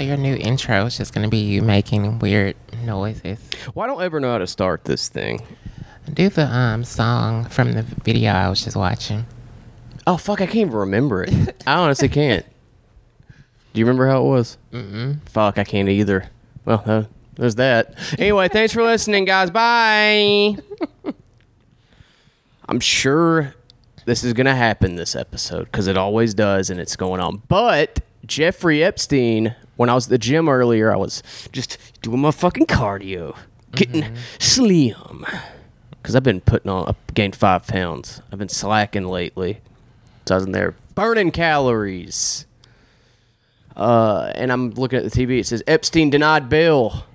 So your new intro is just going to be you making weird noises. Well, I don't ever know how to start this thing. Do the um song from the video I was just watching. Oh fuck, I can't even remember it. I honestly can't. Do you remember how it was? Mm-mm. Fuck, I can't either. Well, uh, there's that. Anyway, thanks for listening, guys. Bye. I'm sure this is gonna happen this episode because it always does, and it's going on. But Jeffrey Epstein, when I was at the gym earlier, I was just doing my fucking cardio, getting slim. Because I've been putting on, I've gained five pounds. I've been slacking lately. So I was in there burning calories. Uh, and I'm looking at the TV. It says Epstein denied bail.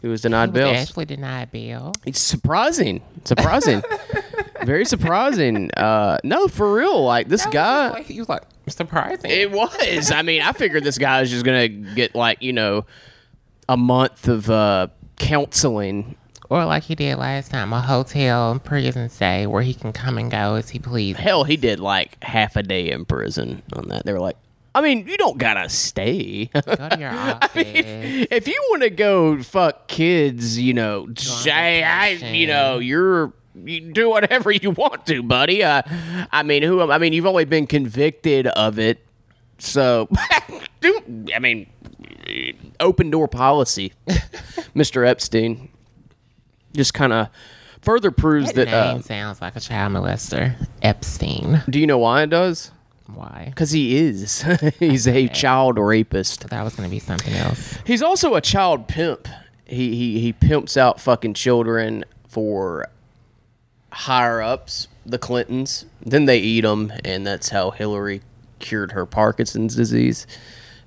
He was denied He bail. actually denied bail. It's surprising. Surprising. Very surprising. Uh, no, for real. Like this guy. he was like surprising. It was. I mean, I figured this guy was just gonna get like you know a month of uh, counseling. or like he did last time, a hotel prison stay where he can come and go as he pleases. Hell, he did like half a day in prison on that. They were like, I mean, you don't gotta stay. Go to your office. if you want to go fuck kids, you know, say, you know, you're you do whatever you want to, buddy. Uh, I mean, who? I mean, you've only been convicted of it, so do. I mean, open door policy, Mister Epstein. Just kind of further proves That that. name Uh, sounds like a child molester. Epstein. do you know why it does? Why? Because he is. He's a child rapist. That was going to be something else. He's also a child pimp. He he he pimps out fucking children for higher ups, the Clintons. Then they eat them, and that's how Hillary cured her Parkinson's disease.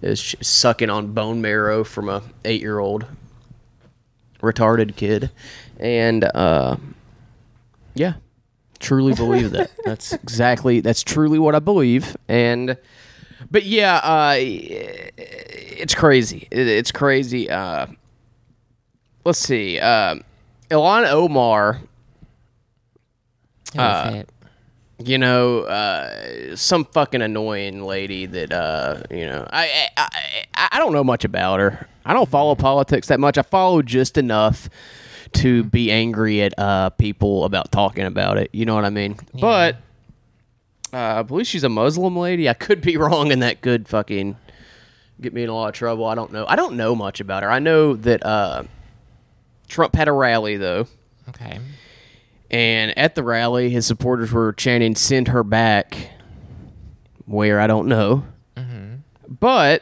Is sucking on bone marrow from a eight year old retarded kid, and uh, yeah, truly believe that. that's exactly that's truly what I believe, and. But yeah, uh, it's crazy. It, it's crazy. Uh, let's see. Uh, Ilhan Omar, It? you know, uh, some fucking annoying lady that, uh, you know, I, I, I, I don't know much about her. I don't follow politics that much. I follow just enough to be angry at uh, people about talking about it. You know what I mean? But uh, I believe she's a Muslim lady. I could be wrong, and that could fucking get me in a lot of trouble. I don't know. I don't know much about her. I know that uh, Trump had a rally though. Okay. And at the rally, his supporters were chanting, send her back. Where, I don't know. Mm-hmm. But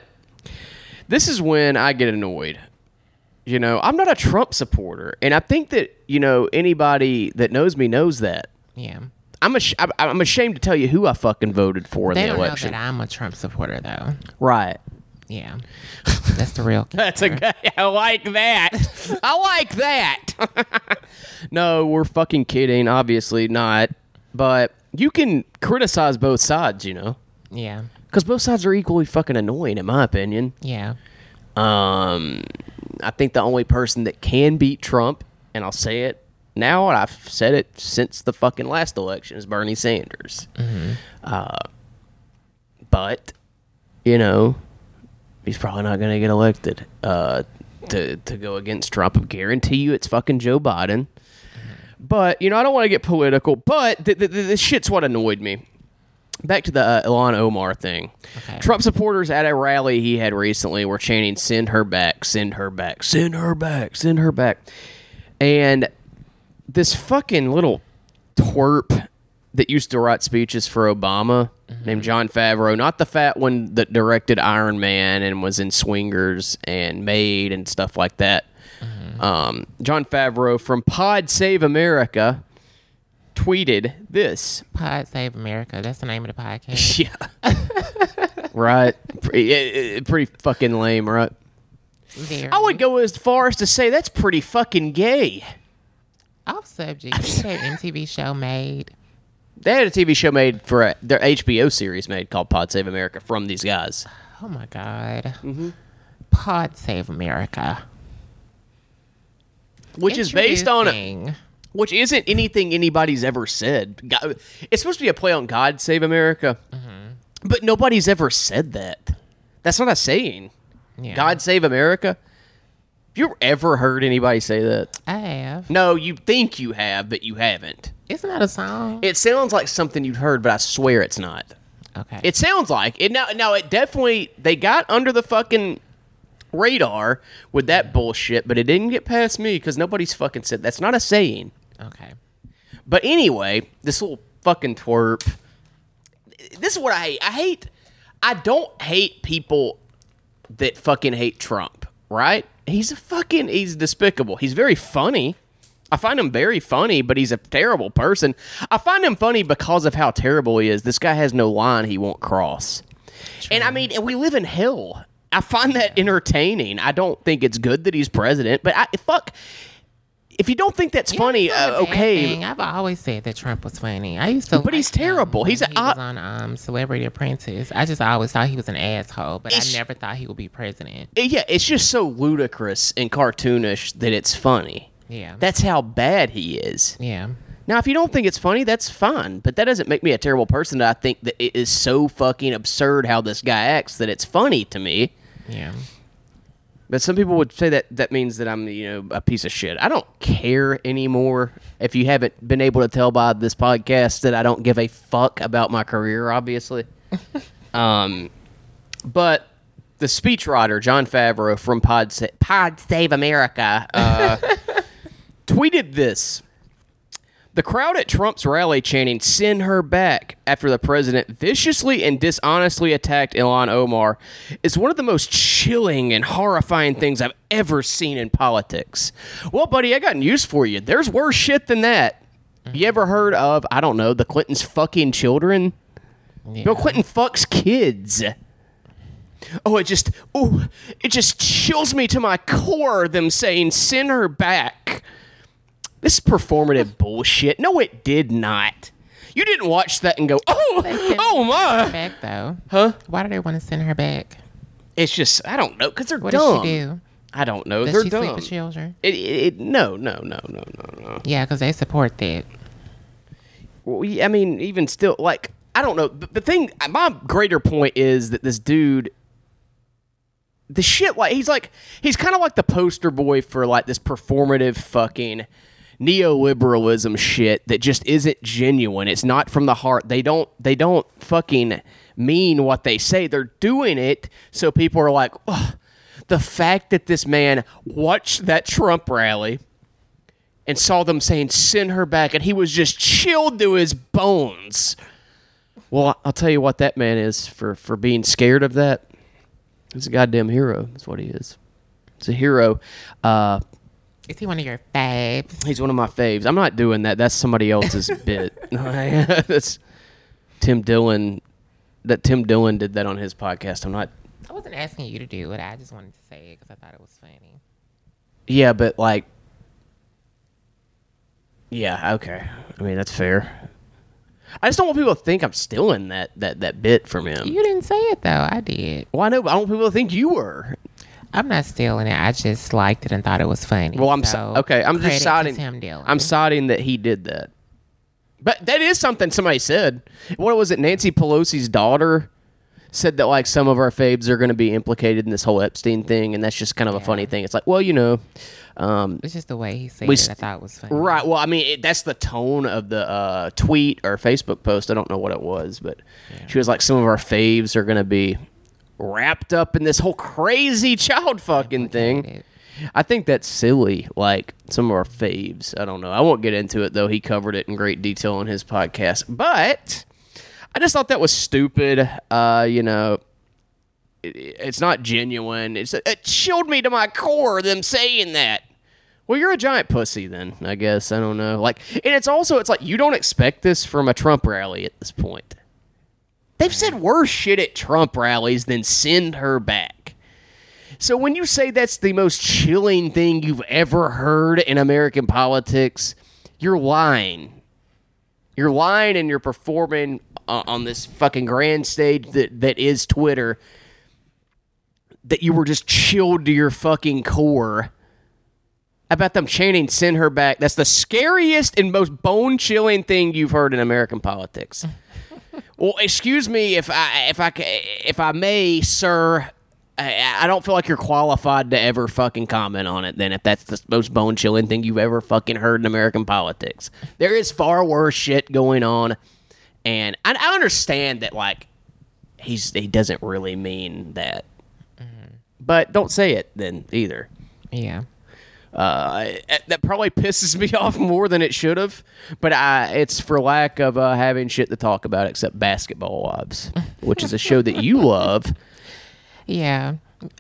this is when I get annoyed. You know, I'm not a Trump supporter. And I think that, you know, anybody that knows me knows that. Yeah. I'm, ash- I'm- I'm ashamed to tell you who I fucking voted for in They the don't election. know that I'm a Trump supporter, though. right. Yeah. That's the real. That's a guy. I like that. I like that. no, we're fucking kidding. Obviously not. But you can criticize both sides, you know, Yeah. because both sides are equally fucking annoying, in my opinion. Yeah. Um, I think the only person that can beat Trump, and I'll say it now, and I've said it since the fucking last election, is Bernie Sanders. Uh, but you know, he's probably not going to get elected. Uh, to to go against Trump, I guarantee you, it's fucking Joe Biden. But you know, I don't want to get political. But th- th- th- this shit's what annoyed me. Back to the uh, Ilhan Omar thing. Okay. Trump supporters at a rally he had recently were chanting, "Send her back! Send her back! Send her back! Send her back!" And this fucking little twerp that used to write speeches for Obama, named John Favreau, not the fat one that directed Iron Man and was in Swingers and Made and stuff like that. Um, John Favreau from Pod Save America tweeted this. Pod Save America. That's the name of the podcast. Yeah. right. Pretty, pretty fucking lame, right? Very I would go as far as to say that's pretty fucking gay. off subject. You had MTV show made. They had a TV show made for a, their HBO series made called Pod Save America from these guys. Oh my god. Mm-hmm. Pod Save America. Which is based on Introducing- which isn't anything anybody's ever said. God, it's supposed to be a play on God Save America, mm-hmm. but nobody's ever said that. That's not a saying. Yeah. God save America. Have you ever heard anybody say that? I have. No, you think you have, but you haven't. Isn't that a song? It sounds like something you've heard, but I swear it's not. okay. It sounds like it. Now, now it definitely they got under the fucking radar with that bullshit, but it didn't get past me because nobody's fucking said that's not a saying. okay. But anyway, this little fucking twerp. This is what I hate. I hate. I don't hate people that fucking hate Trump. Right? He's a fucking. He's despicable. He's very funny. I find him very funny, but he's a terrible person. I find him funny because of how terrible he is. This guy has no line he won't cross. And I mean, we live in hell. I find that entertaining. I don't think it's good that he's president, but I fuck. If you don't think that's funny, uh, okay. I've always said that Trump was funny. I used to, But he's like him terrible. He's he was on um, Celebrity Apprentice. I just always thought he was an asshole, but I never thought he would be president. Yeah, it's just so ludicrous and cartoonish that it's funny. Yeah, That's how bad he is. yeah, Now, if you don't think it's funny, that's fine, but that doesn't make me a terrible person. That I think that it is so fucking absurd how this guy acts that it's funny to me. yeah. But some people would say that that means that I'm, you know, a piece of shit. I don't care anymore. If you haven't been able to tell by this podcast that I don't give a fuck about my career, obviously. um, but the speechwriter John Favreau from Pod, Sa- Pod Save America uh, tweeted this. The crowd at Trump's rally chanting, send her back, after the president viciously and dishonestly attacked Ilhan Omar is one of the most chilling and horrifying things I've ever seen in politics. Well, buddy, I got news for you. There's worse shit than that. Mm-hmm. You ever heard of, I don't know, the Clintons fucking children? yeah. Bill Clinton fucks kids. Oh, it just, oh, it just chills me to my core. Them saying, "Send her back." This is performative bullshit. No, it did not. You didn't watch that and go, "Oh, oh my." back though. Huh? Why do they want to send her back? It's just, I don't know, because they're What dumb. does she do? I don't know. Does they're she sleep dumb. with children? It, it, it- no, no, no, no, no, no. Yeah, because they support that. Well, I mean, even still, like, I don't know. The, the thing, uh, my greater point is that this dude, the shit, like, he's like, he's kind of like the poster boy for, like, this performative fucking neoliberalism shit that just isn't genuine. It's not from the heart. They don't, they don't fucking mean what they say. They're doing it so people are like, Ugh. the fact that this man watched that Trump rally and saw them saying send her back and he was just chilled to his bones well i'll tell you what that man is for for being scared of that he's a goddamn hero that's what he is he's a hero uh Is he one of your faves? he's one of my faves i'm not doing that that's somebody else's bit that's tim dillon that tim dillon did that on his podcast i'm not I wasn't asking you to do it. I just wanted to say it because I thought it was funny. yeah but like yeah okay i mean that's fair I just don't want people to think I'm stealing that that that bit from him. You didn't say it though. I did. Well, I know, but I don't want people to think you were. I'm not stealing it. I just liked it and thought it was funny. Well, I'm so so, okay. I'm just. Tim I'm siding that he did that. But that is something somebody said. What was it? Nancy Pelosi's daughter said that like some of our faves are going to be implicated in this whole Epstein thing, and that's just kind of a funny thing. It's like, well, you know, um, It's just the way he said We it. I thought it was funny. right. Well, I mean, it, that's the tone of the uh, tweet or Facebook post. I don't know what it was, but she was like, some of our faves are going to be wrapped up in this whole crazy child fucking thing. I think that's silly. Like some of our faves. I don't know. I won't get into it though. He covered it in great detail on his podcast. But I just thought that was stupid. Uh, you know, it, it's not genuine. It's it chilled me to my core them saying that. Well, you're a giant pussy then, I guess. I don't know. Like, and it's also it's like you don't expect this from a Trump rally at this point. They've said worse shit at Trump rallies than send her back. So when you say that's the most chilling thing you've ever heard in American politics, you're lying. You're lying and you're performing uh, on this fucking grand stage that, that is Twitter that you were just chilled to your fucking core about them chanting send her back. That's the scariest and most bone chilling thing you've heard in American politics. Well, excuse me if I if I if I may, sir. I, I don't feel like you're qualified to ever fucking comment on it. Then, if that's the most bone chilling thing you've ever fucking heard in American politics, there is far worse shit going on, and I, I understand that like he's he doesn't really mean that, mm-hmm. but don't say it then either. Yeah. Uh, that probably pisses me off more than it should have, but I, it's for lack of uh, having shit to talk about except Basketball Wives, which is a show that you love. Yeah.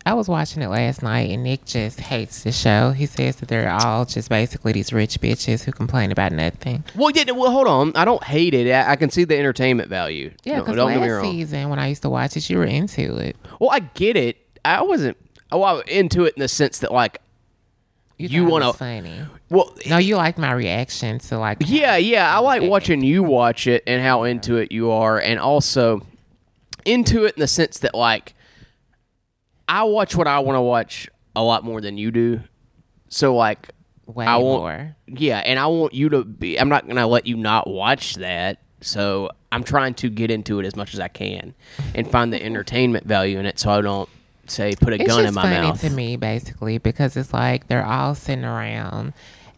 I was watching it last night and Nick just hates the show. He says that they're all just basically these rich bitches who complain about nothing. Well, yeah, well, hold on. I don't hate it. I, I can see the entertainment value. Yeah, No, because me last wrong. season when I used to watch it, you were into it. Well, I get it. I wasn't. Oh, I was into it in the sense that like, You, You wanna- was funny. well, No, you liked my reaction to like. Yeah, yeah. I like watching you watch it and how into it you are, and also into it in the sense that like I watch what I want to watch a lot more than you do. So like, way I won't- more. yeah, and I want you to be. I'm not gonna let you not watch that. So I'm trying to get into it as much as I can and find the entertainment value in it, so I don't say put a It's gun just in my funny mouth. to me, basically, because it's like they're all sitting around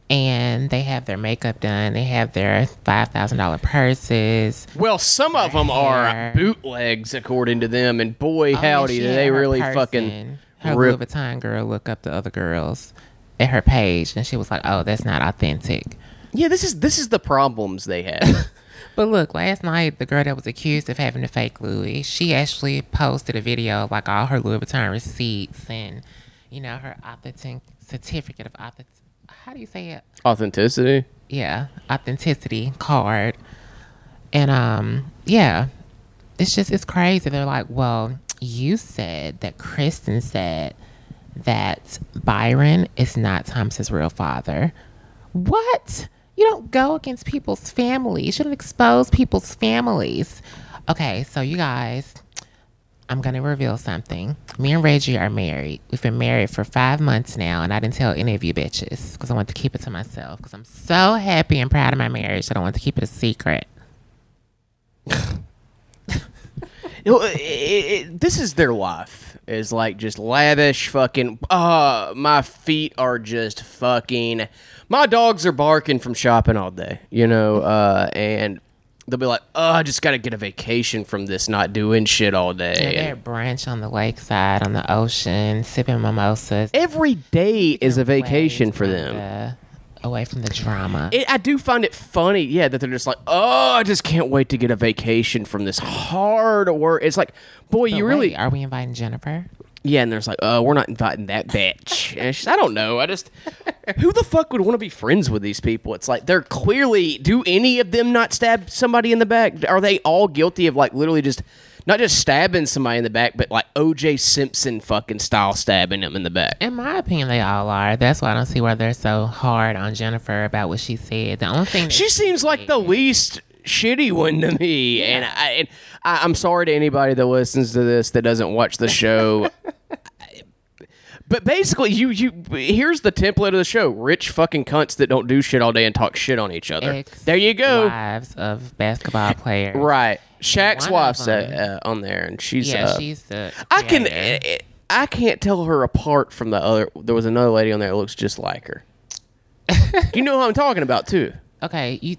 and they have their makeup done. They have their five thousand dollar purses. Well, some of them are bootlegs, according to them, and boy, Oh, howdy, do they really person, fucking Her rip Louis Vuitton girl look up the other girls at her page, and she was like, "Oh, that's not authentic." Yeah, this is this is the problems they have. But look, last night the girl that was accused of having the fake Louis, she actually posted a video of like all her Louis Vuitton receipts and you know her authentic certificate of authentic. How do you say it? Authenticity. yeah, authenticity card. And um, yeah, it's just it's crazy. They're like, well, you said that Kristen said that Byron is not Thomas's real father. What? You don't go against people's families. You shouldn't expose people's families. Okay, so you guys, I'm gonna reveal something. Me and Reggie are married. We've been married for five months now, and I didn't tell any of you bitches because I want to keep it to myself. Because I'm so happy and proud of my marriage. I don't want to keep it a secret. It- it- this is their life. Is like just lavish fucking. Uh, my feet are just fucking. My dogs are barking from shopping all day. You know, uh, and they'll be like, "Oh, I just got to get a vacation from this not doing shit all day." Yeah, they're at brunch on the lakeside, on the ocean, sipping mimosas. every day is a vacation for them. the- away from the drama. It, I do find it funny, yeah, that they're just like, oh, I just can't wait to get a vacation from this hard work. It's like, boy, But you really, are we inviting Jennifer? Yeah. And there's like, oh, we're not inviting that bitch. And just, I don't know. I just, who the fuck would want to be friends with these people? It's like they're clearly. Do any of them not stab somebody in the back? Are they all guilty of like literally just? Not just stabbing somebody in the back, but like O.J. Simpson fucking style stabbing them in the back. In my opinion, they all are. That's why I don't see why they're so hard on Jennifer about what she said. The only thing She seems like the least shitty one to me, and I, and I, I'm sorry to anybody that listens to this that doesn't watch the show. but basically, you you here's the template of the show: rich fucking cunts that don't do shit all day and talk shit on each other. there you go. Wives of basketball players. Right, Shaq's wife's uh, uh, on there, and she's Yeah, uh, she's the. I can. creator. eh, I can't tell her apart from the other. There was another lady on there that looks just like her. you know who I'm talking about too. Okay, you.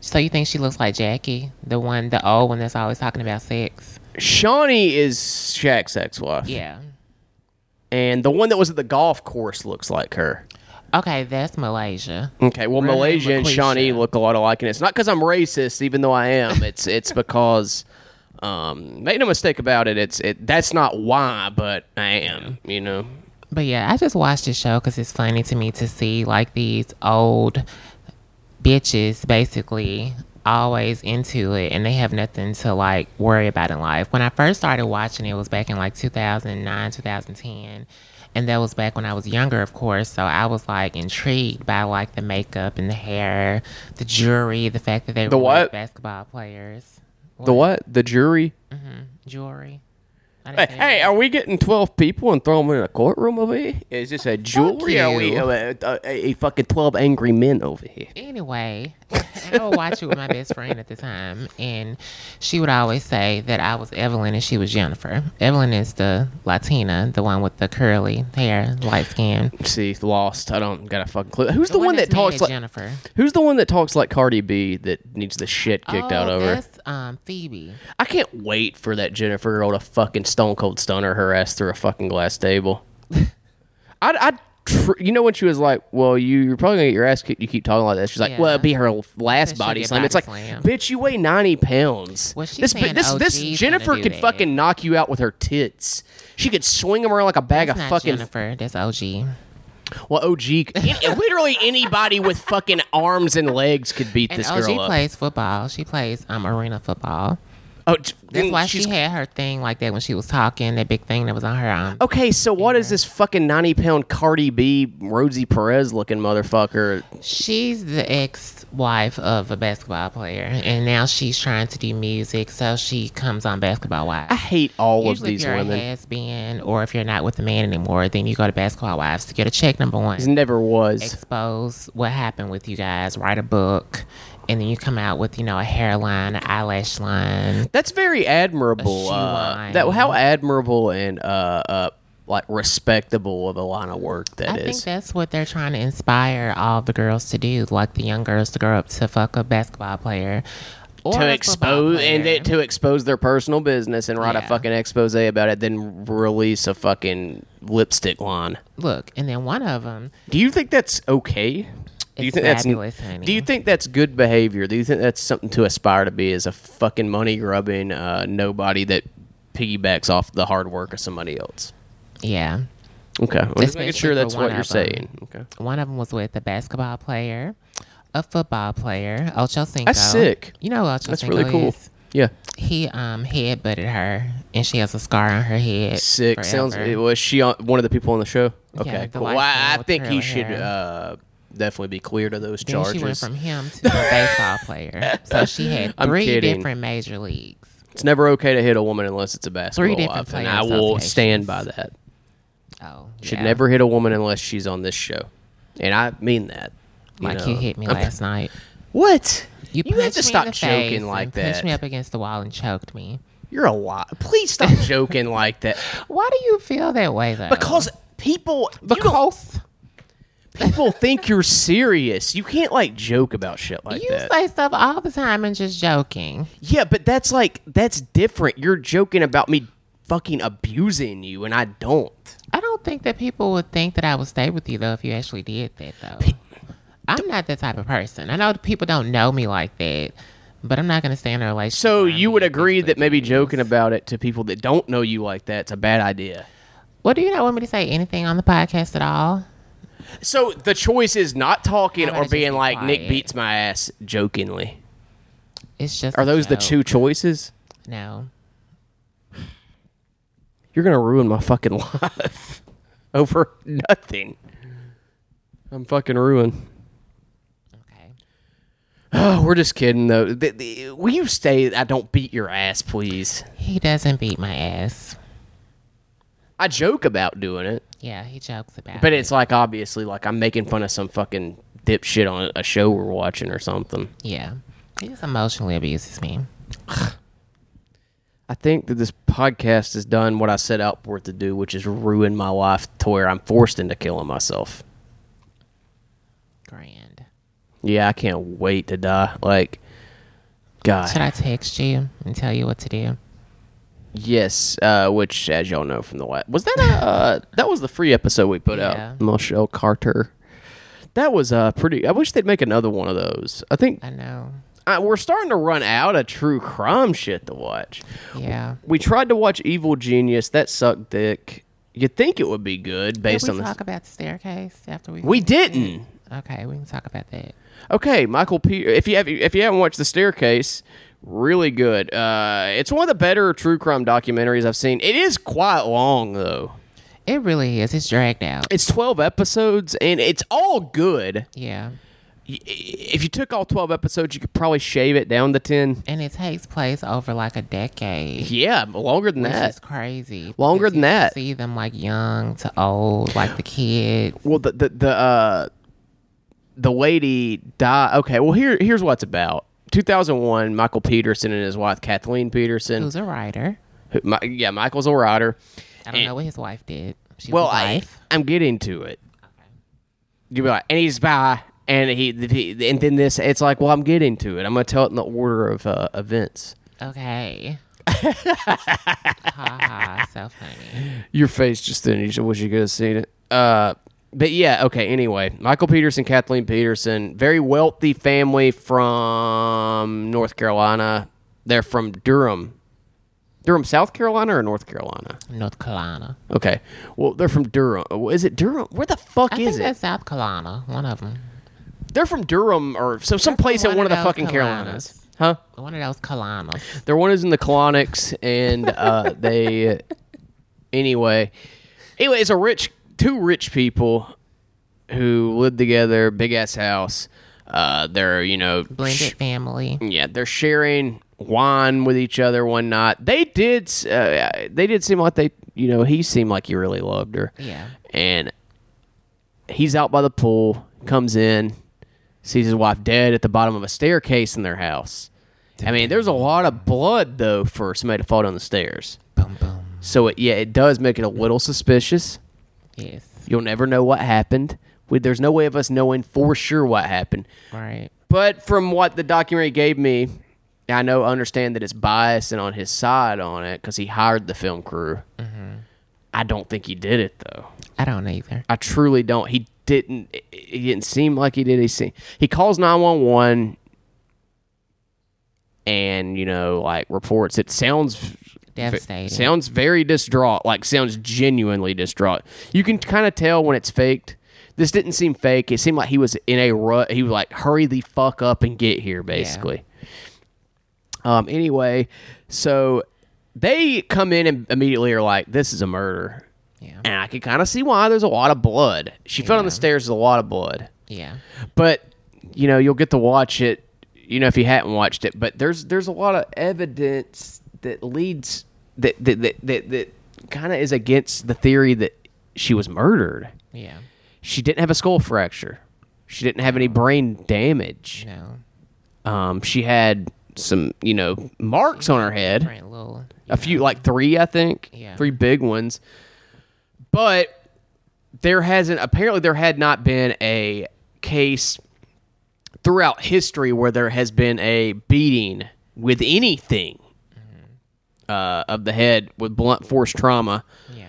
So you think she looks like Jackie, the one, the old one that's always talking about sex? Shaunie is Shaq's ex-wife. Yeah. and the one that was at the golf course looks like her. Okay, that's Malaysia. Okay, well, Renee Malaysia and LaQuisha. Shaunie look a lot alike, and it's not because I'm racist, even though I am. It's it's because, um, make no mistake about it. It's it. That's not why, but I am. You know. But yeah, I just watched the show because it's funny to me to see like these old bitches basically always into it and they have nothing to like worry about in life. When I first started watching it, was back in like 2009, 2010. And that was back when I was younger, of course. So I was like intrigued by like the makeup and the hair, the jewelry, the fact that they The were what? basketball players. The what? The jury. Jewelry. Mm-hmm. Hey, hey, are we getting twelve people and throwing them in a courtroom over here? Is this a jewelry? Are we uh, a, a, a fucking twelve angry men over here? Anyway, I would watch it with my best friend at the time, and she would always say that I was Evelyn and she was Jennifer. Evelyn is the Latina, the one with the curly hair, light skin. See, lost. I don't got a fucking clue. Who's the, one that talks like? Jennifer? Who's the one that talks like Cardi B that needs the shit kicked out Oh, of her? That's um, Feby. I can't wait for that Jennifer girl to fucking stone cold stunner her ass through a fucking glass table. I'd, I'd tr- you know when she was like, "Well, you, you're probably gonna get your ass kicked." You keep talking like that. She's like, Yeah. "Well, it'd be her last she'll body get slam." body It's like, slam. bitch, you weigh ninety pounds. She's this bi- saying this this OG's gonna Jennifer do could that. fucking knock you out with her tits. She could swing them around like a bag That's of not fucking. Jennifer. That's OG. Well, OG, any- literally anybody with fucking arms and legs could beat And this OG girl up. plays football. She plays um arena football. Oh, t- That's why she's she had her thing like that when she was talking. That big thing that was on her arm. Okay, so what is this fucking 90 pound Cardi B, Rosie Perez looking motherfucker? She's the ex-wife of a basketball player, and now she's trying to do music. So she comes on Basketball Wives. I hate all Usually, of if these you're women. a has-been, or if you're not with a man anymore, then you go to Basketball Wives to get a check. Number one, It never was. expose what happened with you guys. Write a book, and then you come out with you know a hairline, an eyelash line. That's very admirable. Uh, that how admirable and uh, uh, like respectable of a line of work that I is. think that's what they're trying to inspire all the girls to do, like the young girls to grow up to fuck a basketball player. To expose and player. to expose their personal business and write a fucking expose about it, then release a fucking lipstick line. look, and then one of them, Do you think that's okay? Do you It's think that's honey. Do you think that's good behavior? Do you think that's something to aspire to be as a fucking money grubbing uh, nobody that piggybacks off the hard work of somebody else? yeah, Okay, I'm just making sure that's what you're saying. Okay, one of them was with a basketball player, a football player, Ocho Cinco. That's sick. You know Ocho that's Cinco really cool. is? Yeah, He um head butted her, and she has a scar on her head. sick. Sounds. forever. Was she on, one of the people on the show? Yeah, Okay, the cool. Well, I, I think he should uh, definitely be cleared of those Then charges. she went from him to a baseball player. So she had three different major leagues. it's never okay to hit a woman unless it's a basketball different wife, and I will stand by that. Oh, Should yeah. never hit a woman unless she's on this show, and I mean that. like know. you hit me I'm- last night. What? You, You have to stop joking like that. Pushed me up against the wall and choked me. You're a lot. Please stop joking like that. Why do you feel that way though? Because people, you because people think you're serious. You can't like joke about shit like you that. You say stuff all the time and just joking. yeah, but that's like that's different. You're joking about me fucking abusing you, and I don't. I don't think that people would think that I would stay with you though if you actually did that though. I'm not that type of person. I know people don't know me like that, but I'm not going to stay in a relationship. So you would agree that maybe joking about it to people that don't know you like that's a bad idea. Well, do you not want me to say anything on the podcast at all? So the choice is not talking or being be like Nick quiet? beats my ass jokingly. It's just Are those the two choices? No. You're gonna ruin my fucking life over nothing. I'm fucking ruined. Okay. Oh, we're just kidding though. The- the- will you stay? I don't beat your ass, please. He doesn't beat my ass. I joke about doing it, Yeah, he jokes about but it. it's like obviously like I'm making fun of some fucking dipshit on a show we're watching or something. Yeah. He just emotionally abuses me. I think that this podcast has done what I set out for it to do, which is ruin my life to where I'm forced into killing myself. Grand. Yeah, I can't wait to die. Like, God. Should I text you and tell you what to do? Yes, uh, which, as y'all know from the last, was that a uh, that was the free episode we put Yeah. out, Michelle Carter. That was uh, pretty. I wish they'd make another one of those. I think I know. uh, we're starting to run out of true crime shit to watch. Yeah. We tried to watch Evil Genius. That sucked dick. You'd think it would be good based Did on we this. talk about the staircase after we? we didn't. Okay, we can talk about that. Okay, Michael P. If you have, if you haven't watched The Staircase, really good. Uh, it's one of the better true crime documentaries I've seen. It is quite long though. It really is. It's dragged out. It's twelve episodes, and it's all good. Yeah. If you took all twelve episodes, you could probably shave it down to ten. And it takes place over like a decade. Yeah, longer than that. is crazy. Longer than you that. See them like young to old, like the kids. Well, the the the uh, the lady died. Okay, well here here's what it's about. 2001, Michael Peterson and his wife Kathleen Peterson. Who's a writer? who- my, yeah, Michael's a writer. I don't And- know what his wife did. She Well, was a I. I'm getting to it. You be like, and he's by, and he, he, and then this. It's like, well, I'm getting to it. I'm gonna tell it in the order of uh, events. Okay. ha ha. So funny. Your face just then. You wish you could have seen it. Uh, but yeah, okay. Anyway, Michael Peterson, Kathleen Peterson, very wealthy family from North Carolina. They're from Durham, Durham, South Carolina, or North Carolina. North Carolina. Okay. Well, they're from Durham. Is it Durham? Where the fuck I is think it? South Carolina. One of them. They're from Durham or so some place in one of the fucking Carolinas. Carolinas. Huh? One of those Carolinas. Their one is in the Colonics, and uh, they anyway. Anyway, it's a rich, two rich people who live together, big ass house. Uh, they're you know Blended sh- family. yeah, they're sharing wine with each other one night. They did, uh, they did seem like they, you know, he seemed like he really loved her. Yeah. and he's out by the pool, comes in, sees his wife dead at the bottom of a staircase in their house. I mean, there's a lot of blood though for somebody to fall down the stairs. Boom boom. So it, yeah, it does make it a little suspicious. Yes. You'll never know what happened. We, there's no way of us knowing for sure what happened. Right. But from what the documentary gave me, I know understand that it's biased and on his side on it because he hired the film crew. Mm-hmm. I don't think he did it though. I don't either. I truly don't. He didn't. He didn't seem like he did. He see. He calls nine one one, and you know, like reports. It sounds Devastating. Sounds very distraught. Like sounds genuinely distraught. You can kind of tell when it's faked. This didn't seem fake. It seemed like he was in a rut. He was like, "Hurry the fuck up and get here," basically. Um. Anyway, so they come in and immediately are like, "This is a murder." Yeah. and I can kind of see why. There's a lot of blood. She fell on the stairs. There's a lot of blood, Yeah. but you know you'll get to watch it. You know if you hadn't watched it, but there's there's a lot of evidence that leads that that that that, that kind of is against the theory that she was murdered. Yeah. She didn't have a skull fracture. She didn't have any brain damage. No. Um, she had some you know marks on her head Different little. a few like three i think Yeah. three big ones but there hasn't apparently there had not been a case throughout history where there has been a beating with anything uh, of the head with blunt force trauma Yeah.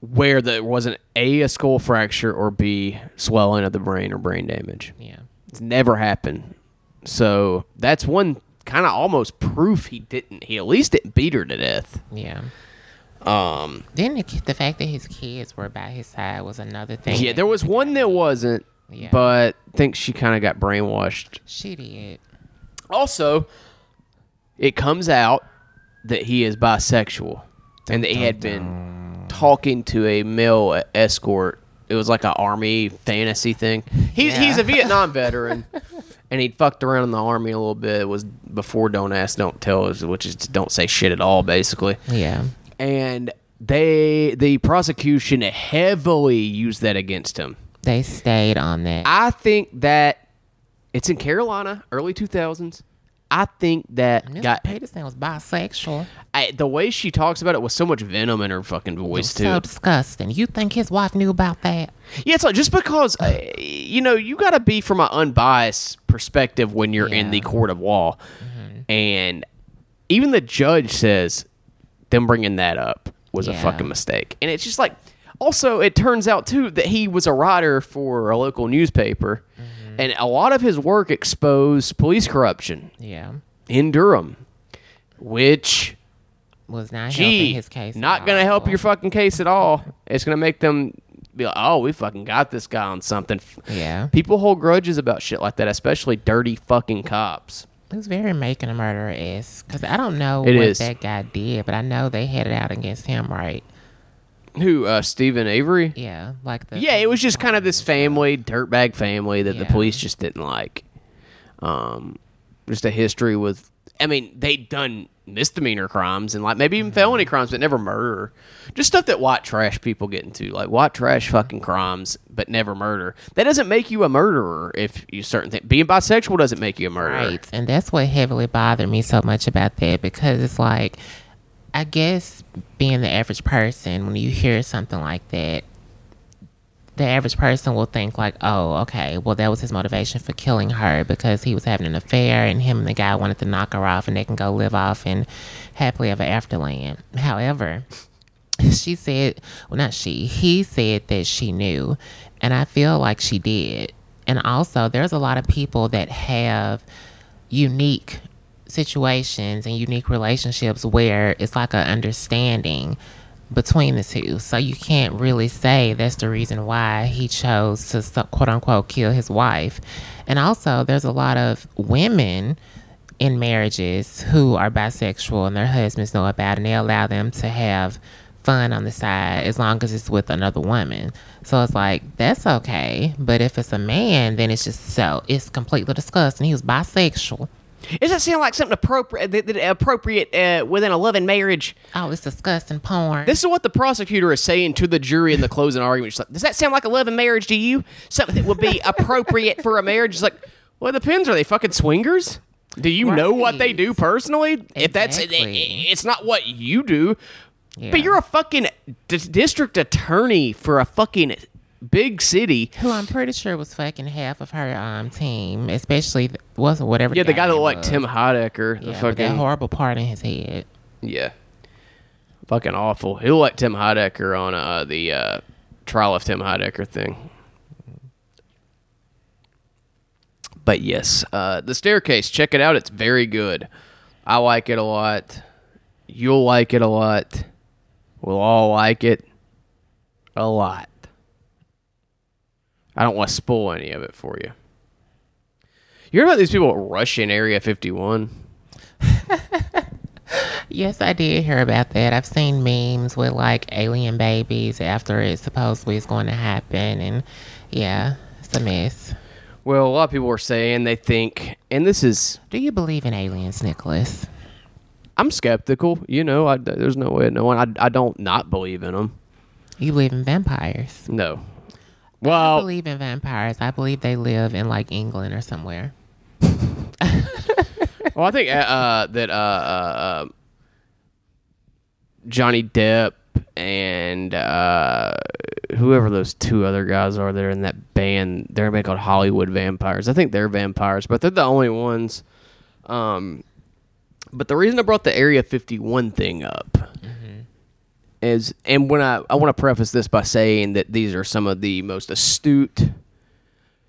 where there wasn't a a skull fracture or b swelling of the brain or brain damage Yeah. it's never happened so that's one kind of almost proof he didn't he at least didn't beat her to death Yeah. um Then the, the fact that his kids were by his side was another thing. Yeah, there was one that wasn't, Yeah. but I think she kind of got brainwashed. She did. Also, it comes out that he is bisexual and that he had been talking to a male escort. It was like an army fantasy thing. He, Yeah. He's a Vietnam veteran, and he'd fucked around in the army a little bit. It was before Don't Ask, Don't Tell, which is don't say shit at all, basically. Yeah. And they, the prosecution heavily used that against him. They stayed on that. I think that it's in Carolina, early 2000s. I think that Mr. got Peterson was bisexual. I, the way she talks about it with so much venom in her fucking voice too. So disgusting. You think his wife knew about that? yeah, it's like just because uh, you know you got to be from an unbiased perspective when you're in Yeah. Mm-hmm. the court of law, and even the judge says them bringing that up was a fucking mistake, and it's just like. Also, it turns out too that he was a writer for a local newspaper, Mm-hmm. Mm-hmm. and a lot of his work exposed police corruption Yeah. in Durham, which Was not helping his case. not gonna help your fucking case at all. It's gonna make them be like, oh, we fucking got this guy on something. Yeah. People hold grudges about shit like that, especially dirty fucking cops. It was very making a murderer esque. Because I don't know It what is. that guy did, but I know they headed out against him, right? Who, uh, Steven Avery? Yeah. Like the. Yeah, it was just kind of this family, dirtbag family that the Yeah. police just didn't like. Um, just a history with. I mean, they'd done misdemeanor crimes and like maybe even felony crimes, but never murder. Just stuff that white trash people get into, like white trash fucking crimes, but never murder. That doesn't make you a murderer if you certain thing. Being bisexual doesn't make you a murderer. Right. And that's what heavily bothered me so much about that because it's like, I guess being the average person, when you hear something like that, the average person will think like, oh, okay, well that was his motivation for killing her because he was having an affair and him and the guy wanted to knock her off and they can go live off in happily ever after land. However, she said, well, not she, he said that she knew, and I feel like she did. And also, there's a lot of people that have unique situations and unique relationships where it's like an understanding between the two. So you can't really say that's the reason why he chose to quote unquote kill his wife. And also, there's a lot of women in marriages who are bisexual and their husbands know about it and they allow them to have fun on the side as long as it's with another woman. So it's like that's okay. But if it's a man, then it's just so it's completely disgusting. He was bisexual. Does that sound like something appropriate appropriate uh, within a loving marriage? Oh, it's disgusting porn. This is what the prosecutor is saying to the jury in the closing argument. She's like, Does that sound like a loving marriage to you? Something that would be appropriate for a marriage? It's like, well, it depends. Are they fucking swingers? Do you know what they do personally? If that's Exactly. it's not what you do, Yeah. but you're a fucking d- district attorney for a fucking big city. who I'm pretty sure was fucking half of her um team, especially th- was whatever. Yeah, the guy that looked like was. Tim Heidecker. The Yeah, with that horrible part in his head. Yeah. Fucking awful. He'll like Tim Heidecker on uh, the uh, trial of Tim Heidecker thing. But yes, uh, the staircase. Check it out. It's very good. I like it a lot. You'll like it a lot. We'll all like it a lot. I don't want to spoil any of it for you. You heard about these people rushing Area 51? Yes, I did hear about that. I've seen memes with like alien babies after it supposedly is going to happen, and yeah, it's a mess. Well, a lot of people are saying they think, and this is, Do you believe in aliens, Nicholas? I'm skeptical. You know, I, there's no way of knowing. I, I don't not believe in them. You believe in vampires? No. I believe in vampires. I believe they live in like England or somewhere. well, I think uh, uh, that uh, uh, uh, Johnny Depp and uh, whoever those two other guys are that are in that band, they're a band called Hollywood Vampires. I think they're vampires, but they're the only ones. Um, but the reason I brought the Area 51 thing up is, and when I, I want to preface this by saying that these are some of the most astute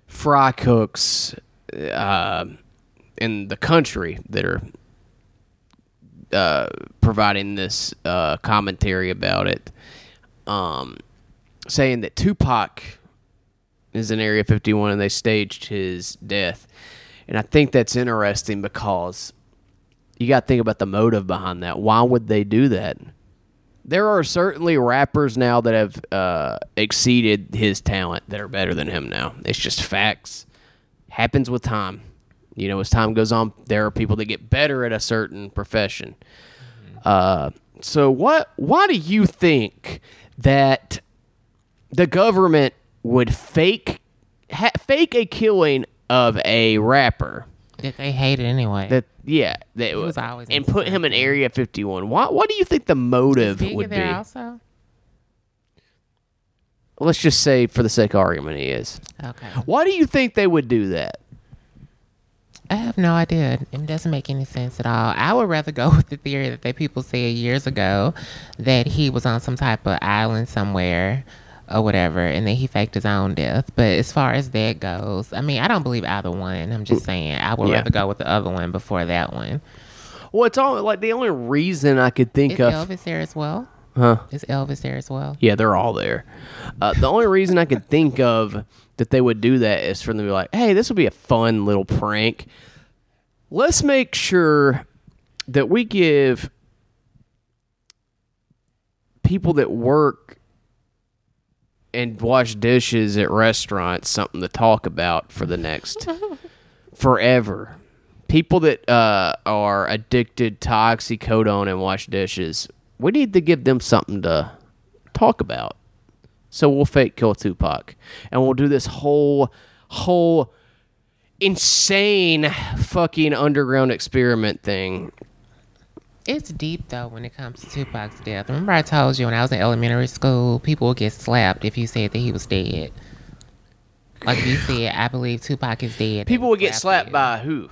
fry cooks uh, in the country that are uh, providing this uh, commentary about it, um, saying that Tupac is in Area 51 and they staged his death. And I think that's interesting because you got to think about the motive behind that. Why would they do that? There are certainly rappers now that have uh, exceeded his talent that are better than him now. It's just facts. Happens with time. You know, as time goes on, there are people that get better at a certain profession. Uh, so, what? Why do you think that the government would fake ha- fake a killing of a rapper? That they it anyway. That yeah, that was always and put him in Area 51. Why? What do you think the motive would be? also. Let's just say, for the sake of argument, he is. Okay. Why do you think they would do that? I have no idea. It doesn't make any sense at all. I would rather go with the theory that they people said years ago that he was on some type of island somewhere or whatever, and then he faked his own death. But as far as that goes, I mean, I don't believe either one. I'm just saying I would Yeah. rather go with the other one before that one. Well, it's all like the only reason I could think Is of. Elvis there as well? Huh? Is Elvis there as well? Yeah, they're all there. Uh, the only reason I could think of that they would do that is for them to be like, hey, this will be a fun little prank. Let's make sure that we give people that work and wash dishes at restaurants something to talk about for the next forever. people that uh, are addicted to oxycodone and wash dishes, we need to give them something to talk about. So we'll fake kill Tupac, and we'll do this whole, whole insane fucking underground experiment thing. It's deep though when it comes to Tupac's death. Remember I told you when I was in elementary school, people would get slapped if you said that he was dead. Like if you said, "I believe Tupac is dead." People would get slapped by who?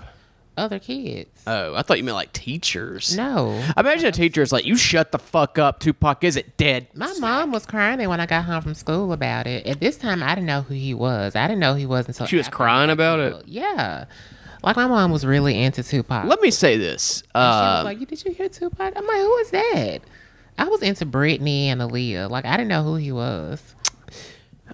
other kids. Oh, I thought you meant like teachers. No, I imagine a teacher is like, "You shut the fuck up, Tupac isn't dead." my mom was crying when I got home from school about it. At this time, I didn't know who he was. I didn't know he was until She was crying about it? Yeah, like my mom was really into Tupac. Let me say this. And she was Uh, like, "Did you hear Tupac?" I'm like, "Who is that?" I was into Britney and Aaliyah. Like I didn't know who he was.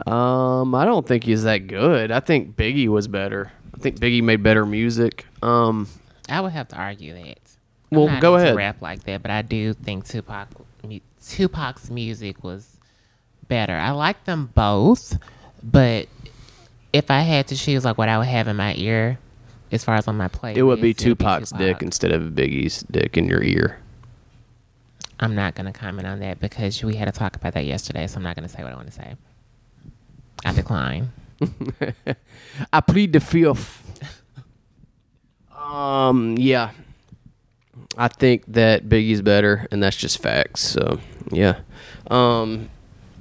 um, I don't think he's that good. I think Biggie was better. I think Biggie made better music. Um, I would have to argue that. Well, I'm not go ahead. Rap like that, but I do think Tupac, Tupac's music was better. I like them both, but if I had to choose, like what I would have in my ear, as far as on my playlist, it would be Tupac's Tupac. dick instead of Biggie's dick in your ear. I'm not gonna comment on that because we had to talk about that yesterday, so I'm not gonna say what I want to say. I decline. I plead the fifth. um, yeah. I think that Biggie's better, and that's just facts. So, yeah. Um,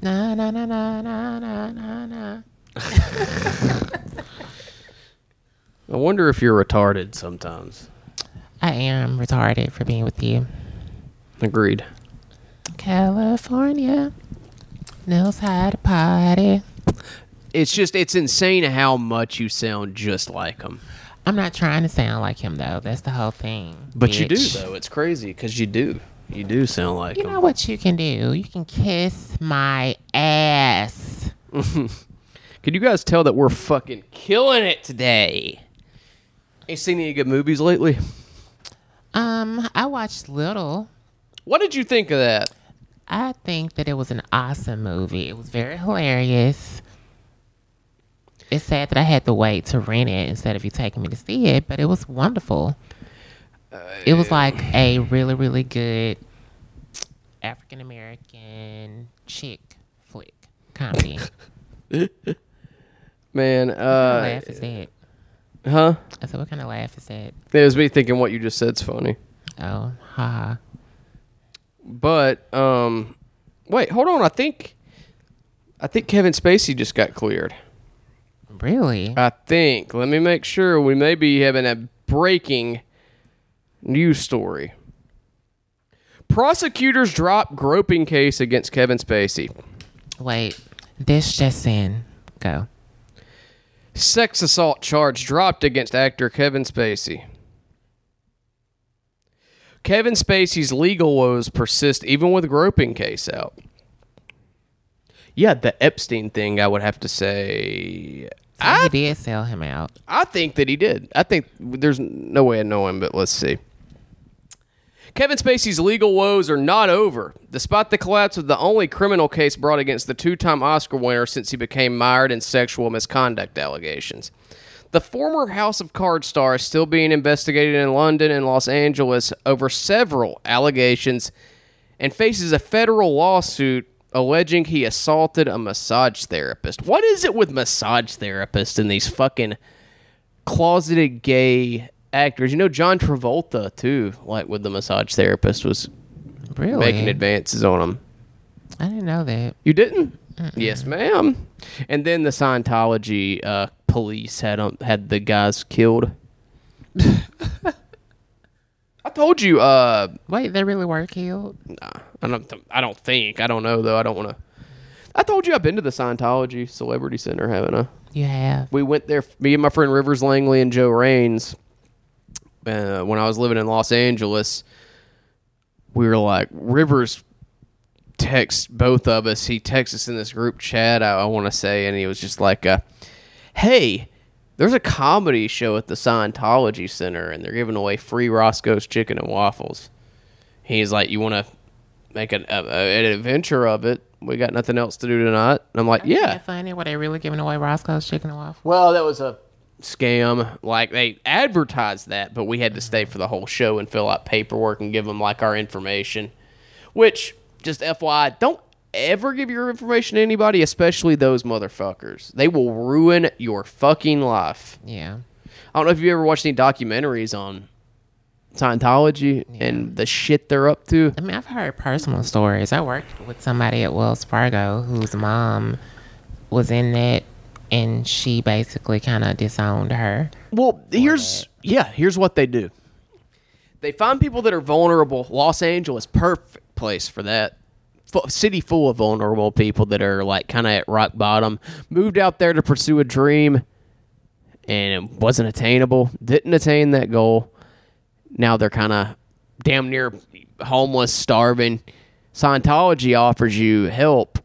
na na na na na na na. I wonder if you're retarded sometimes. I am retarded for being with you. Agreed. California knows how to party. It's just it's insane how much you sound just like him. I'm not trying to sound like him though. That's the whole thing. But you do though. It's crazy because you do. You do sound like him. You him. know what you can do? You can kiss my ass. Can you guys tell that we're fucking killing it today? Ain't seen any good movies lately. Um, I watched Little. What did you think of that? I think that it was an awesome movie. It was very hilarious. It's sad that I had to wait to rent it instead of you taking me to see it, but it was wonderful. it was like a really, really good African American chick flick comedy. Man, what kind of uh, laugh is that? Huh? I said, what kind of laugh is that? It was me thinking what you just said's funny. Oh, ha. But um, wait, hold on. I think, I think Kevin Spacey just got cleared. Really? I think. Let me make sure. We may be having a breaking news story. Prosecutors drop groping case against Kevin Spacey. Wait, this just in. Go. Sex assault charge dropped against actor Kevin Spacey. Kevin Spacey's legal woes persist even with groping case out. Yeah, the Epstein thing, I would have to say. So I he did sell him out. I think that he did. I think there's no way of knowing, but let's see. Kevin Spacey's legal woes are not over, despite the collapse of the only criminal case brought against the two time Oscar winner since he became mired in sexual misconduct allegations. The former House of Cards star is still being investigated in London and Los Angeles over several allegations and faces a federal lawsuit alleging he assaulted a massage therapist. What is it with massage therapists and these fucking closeted gay actors? You know, John Travolta too, like with the massage therapist, was Really? making advances on him. I didn't know that. You didn't? Yes, ma'am. And then the Scientology uh, police had um, had the guys killed. I told you. Uh, Wait, they really were killed? Nah, I don't. I don't think. I don't know though. I don't want to. I told you I've been to the Scientology Celebrity Center, haven't I? You have. We went there. Me and my friend Rivers Langley and Joe Raines. Uh, when I was living in Los Angeles, we were like Rivers. texts both of us. He texts us in this group chat. I, I want to say, and he was just like, uh, "Hey, there's a comedy show at the Scientology Center, and they're giving away free Roscoe's Chicken and Waffles." He's like, "You want to make an, a, a- an adventure of it? We got nothing else to do tonight." And I'm like, Isn't "Yeah." that funny? Were they really giving away Roscoe's chicken and waffle? Well, that was a scam. Like they advertised that, but we had to stay for the whole show and fill out paperwork and give them like our information. Which, just FYI, don't ever give your information to anybody, especially those motherfuckers. They will ruin your fucking life. Yeah. I don't know if you ever watched any documentaries on Scientology and the shit they're up to. I mean, I've heard personal stories. I worked with somebody at Wells Fargo whose mom was in it, and she basically kind of disowned her. Well, here's yeah, here's what they do. They find people that are vulnerable. Los Angeles, perfect place for that. Fu- city full of vulnerable people that are like kind of at rock bottom. Moved out there to pursue a dream, and it wasn't attainable. Didn't attain that goal. Now they're kind of damn near homeless, starving. Scientology offers you help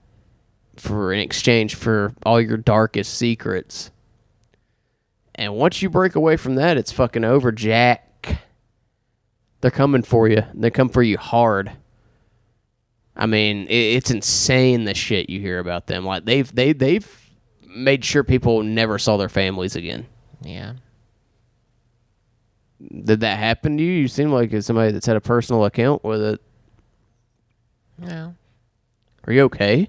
for in exchange for all your darkest secrets. And once you break away from that, it's fucking over, Jack. They're coming for you. They come for you hard. I mean, it's insane the shit you hear about them. Like they've they they've made sure people never saw their families again. Yeah. Did that happen to you? You seem like somebody that's had a personal account with it. No. Are you okay?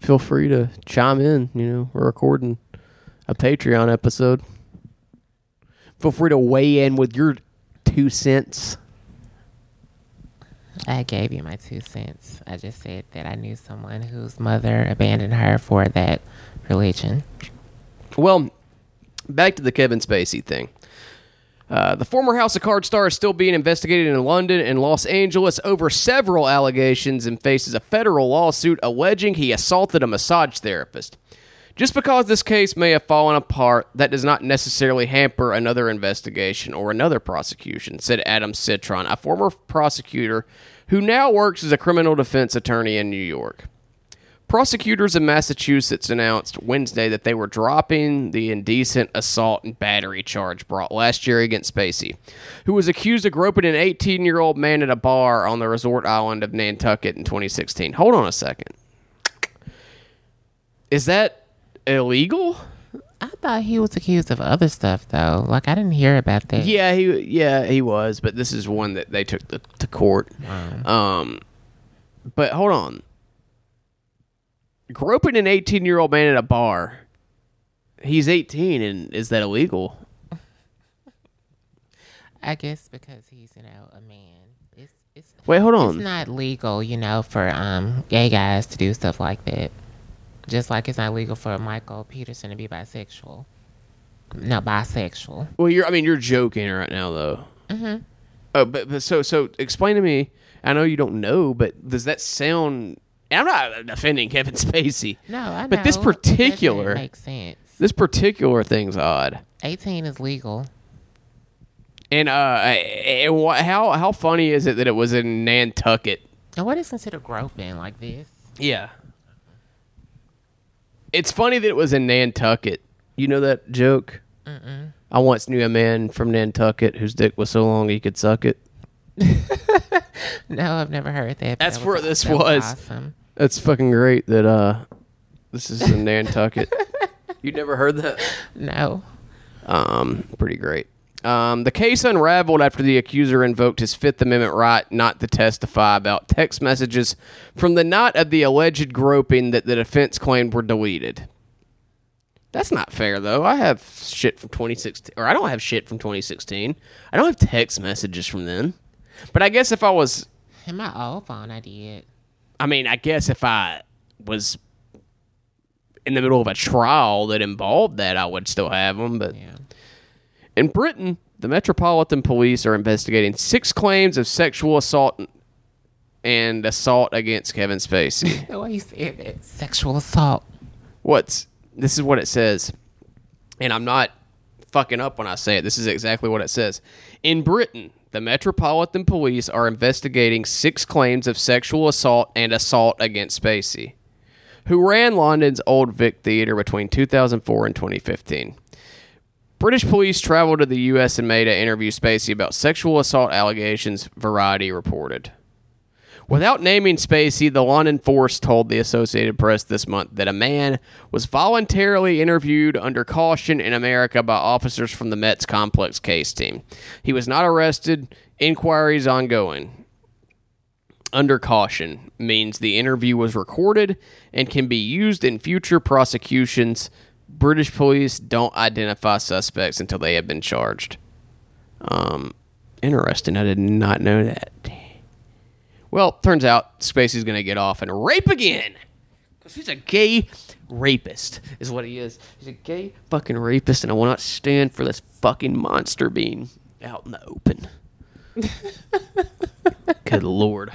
Feel free to chime in. You know, we're recording a Patreon episode. Feel free to weigh in with your two cents. I gave you my two cents. I just said that I knew someone whose mother abandoned her for that religion. Well, back to the Kevin Spacey thing. Uh, the former House of Cards star is still being investigated in London and Los Angeles over several allegations and faces a federal lawsuit alleging he assaulted a massage therapist. Just because this case may have fallen apart, that does not necessarily hamper another investigation or another prosecution, said Adam Citron, a former prosecutor who now works as a criminal defense attorney in New York. Prosecutors in Massachusetts announced Wednesday that they were dropping the indecent assault and battery charge brought last year against Spacey, who was accused of groping an 18 year old man at a bar on the resort island of Nantucket in 2016. Hold on a second. Is that illegal? I thought he was accused of other stuff though. Like I didn't hear about that. Yeah, he yeah he was, but this is one that they took the, to court. Um, but hold on, groping an 18 year old man at a bar. He's 18, and is that illegal? I guess because he's, you know, a man. It's it's Wait, hold on. it's not legal, you know, for um gay guys to do stuff like that. Just like it's not legal for Michael Peterson to be bisexual. No, bisexual. Well, you're. I mean, you're joking right now, though. Mm-hmm. Oh, but, but so so explain to me. I know you don't know, but does that sound? And I'm not defending Kevin Spacey. No, I know. But this particular- make sense. This particular thing's odd. 18 is legal. And uh? How how funny is it that it was in Nantucket? And what is considered groping like this? Yeah. It's funny that it was in Nantucket. You know that joke? Mm-mm. I once knew a man from Nantucket whose dick was so long he could suck it. No, I've never heard that. That's that where this that was. Awesome. That's fucking great that uh this is in Nantucket. you never heard that? No. Um, pretty great. Um, the case unraveled after the accuser invoked his Fifth Amendment right not to testify about text messages from the night of the alleged groping that the defense claimed were deleted. That's not fair, though. I have shit from 2016, or I don't have shit from 2016. I don't have text messages from then. But I guess if I was, In my old phone, I did. I mean, I guess if I was in the middle of a trial that involved that, I would still have them. But Yeah. in Britain, the Metropolitan Police are investigating six claims of sexual assault and assault against Kevin Spacey. The way you said that. Sexual assault. What's this is what it says, and I'm not fucking up when I say it. This is exactly what it says. In Britain, the Metropolitan Police are investigating six claims of sexual assault and assault against Spacey, who ran London's Old Vic Theatre between 2004 and 2015. British police traveled to the U.S. in May to interview Spacey about sexual assault allegations, Variety reported. Without naming Spacey, the London Force told the Associated Press this month that a man was voluntarily interviewed under caution in America by officers from the Mets complex case team. He was not arrested. Inquiries ongoing. Under caution means the interview was recorded and can be used in future prosecutions. British police don't identify suspects until they have been charged. Um, interesting. I did not know that. Well, turns out Spacey's going to get off and rape again. Because he's a gay rapist, is what he is. He's a gay fucking rapist, and I will not stand for this fucking monster being out in the open. Good lord.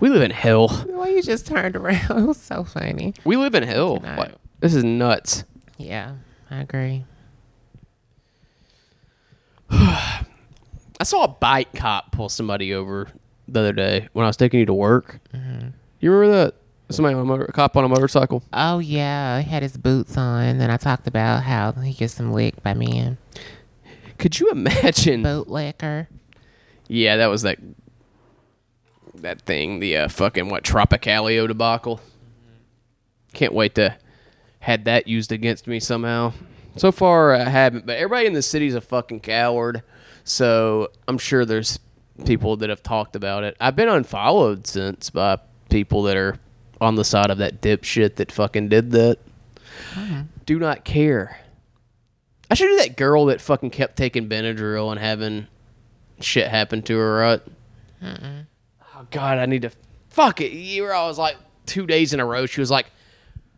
We live in hell. Way you just turned around it was so funny. We live in hell. Like, this is nuts. Yeah, I agree. I saw a bike cop pull somebody over the other day when I was taking you to work. You remember that? Somebody on a, motor, cop on a motorcycle. Oh yeah, he had his boots on, and I talked about how he gets some licked by men. Could you imagine? Bootlicker. Yeah, that was that that thing, the uh, fucking what Tropicalio debacle. Can't wait to had that used against me somehow. So far, I haven't, but everybody in the city's a fucking coward. So I'm sure there's people that have talked about it. I've been unfollowed since by people that are on the side of that dipshit that fucking did that. Do not care. I should do that girl that fucking kept taking Benadryl and having shit happen to her, right? Oh God, I need to fuck it. You were, I was like two days in a row. She was like,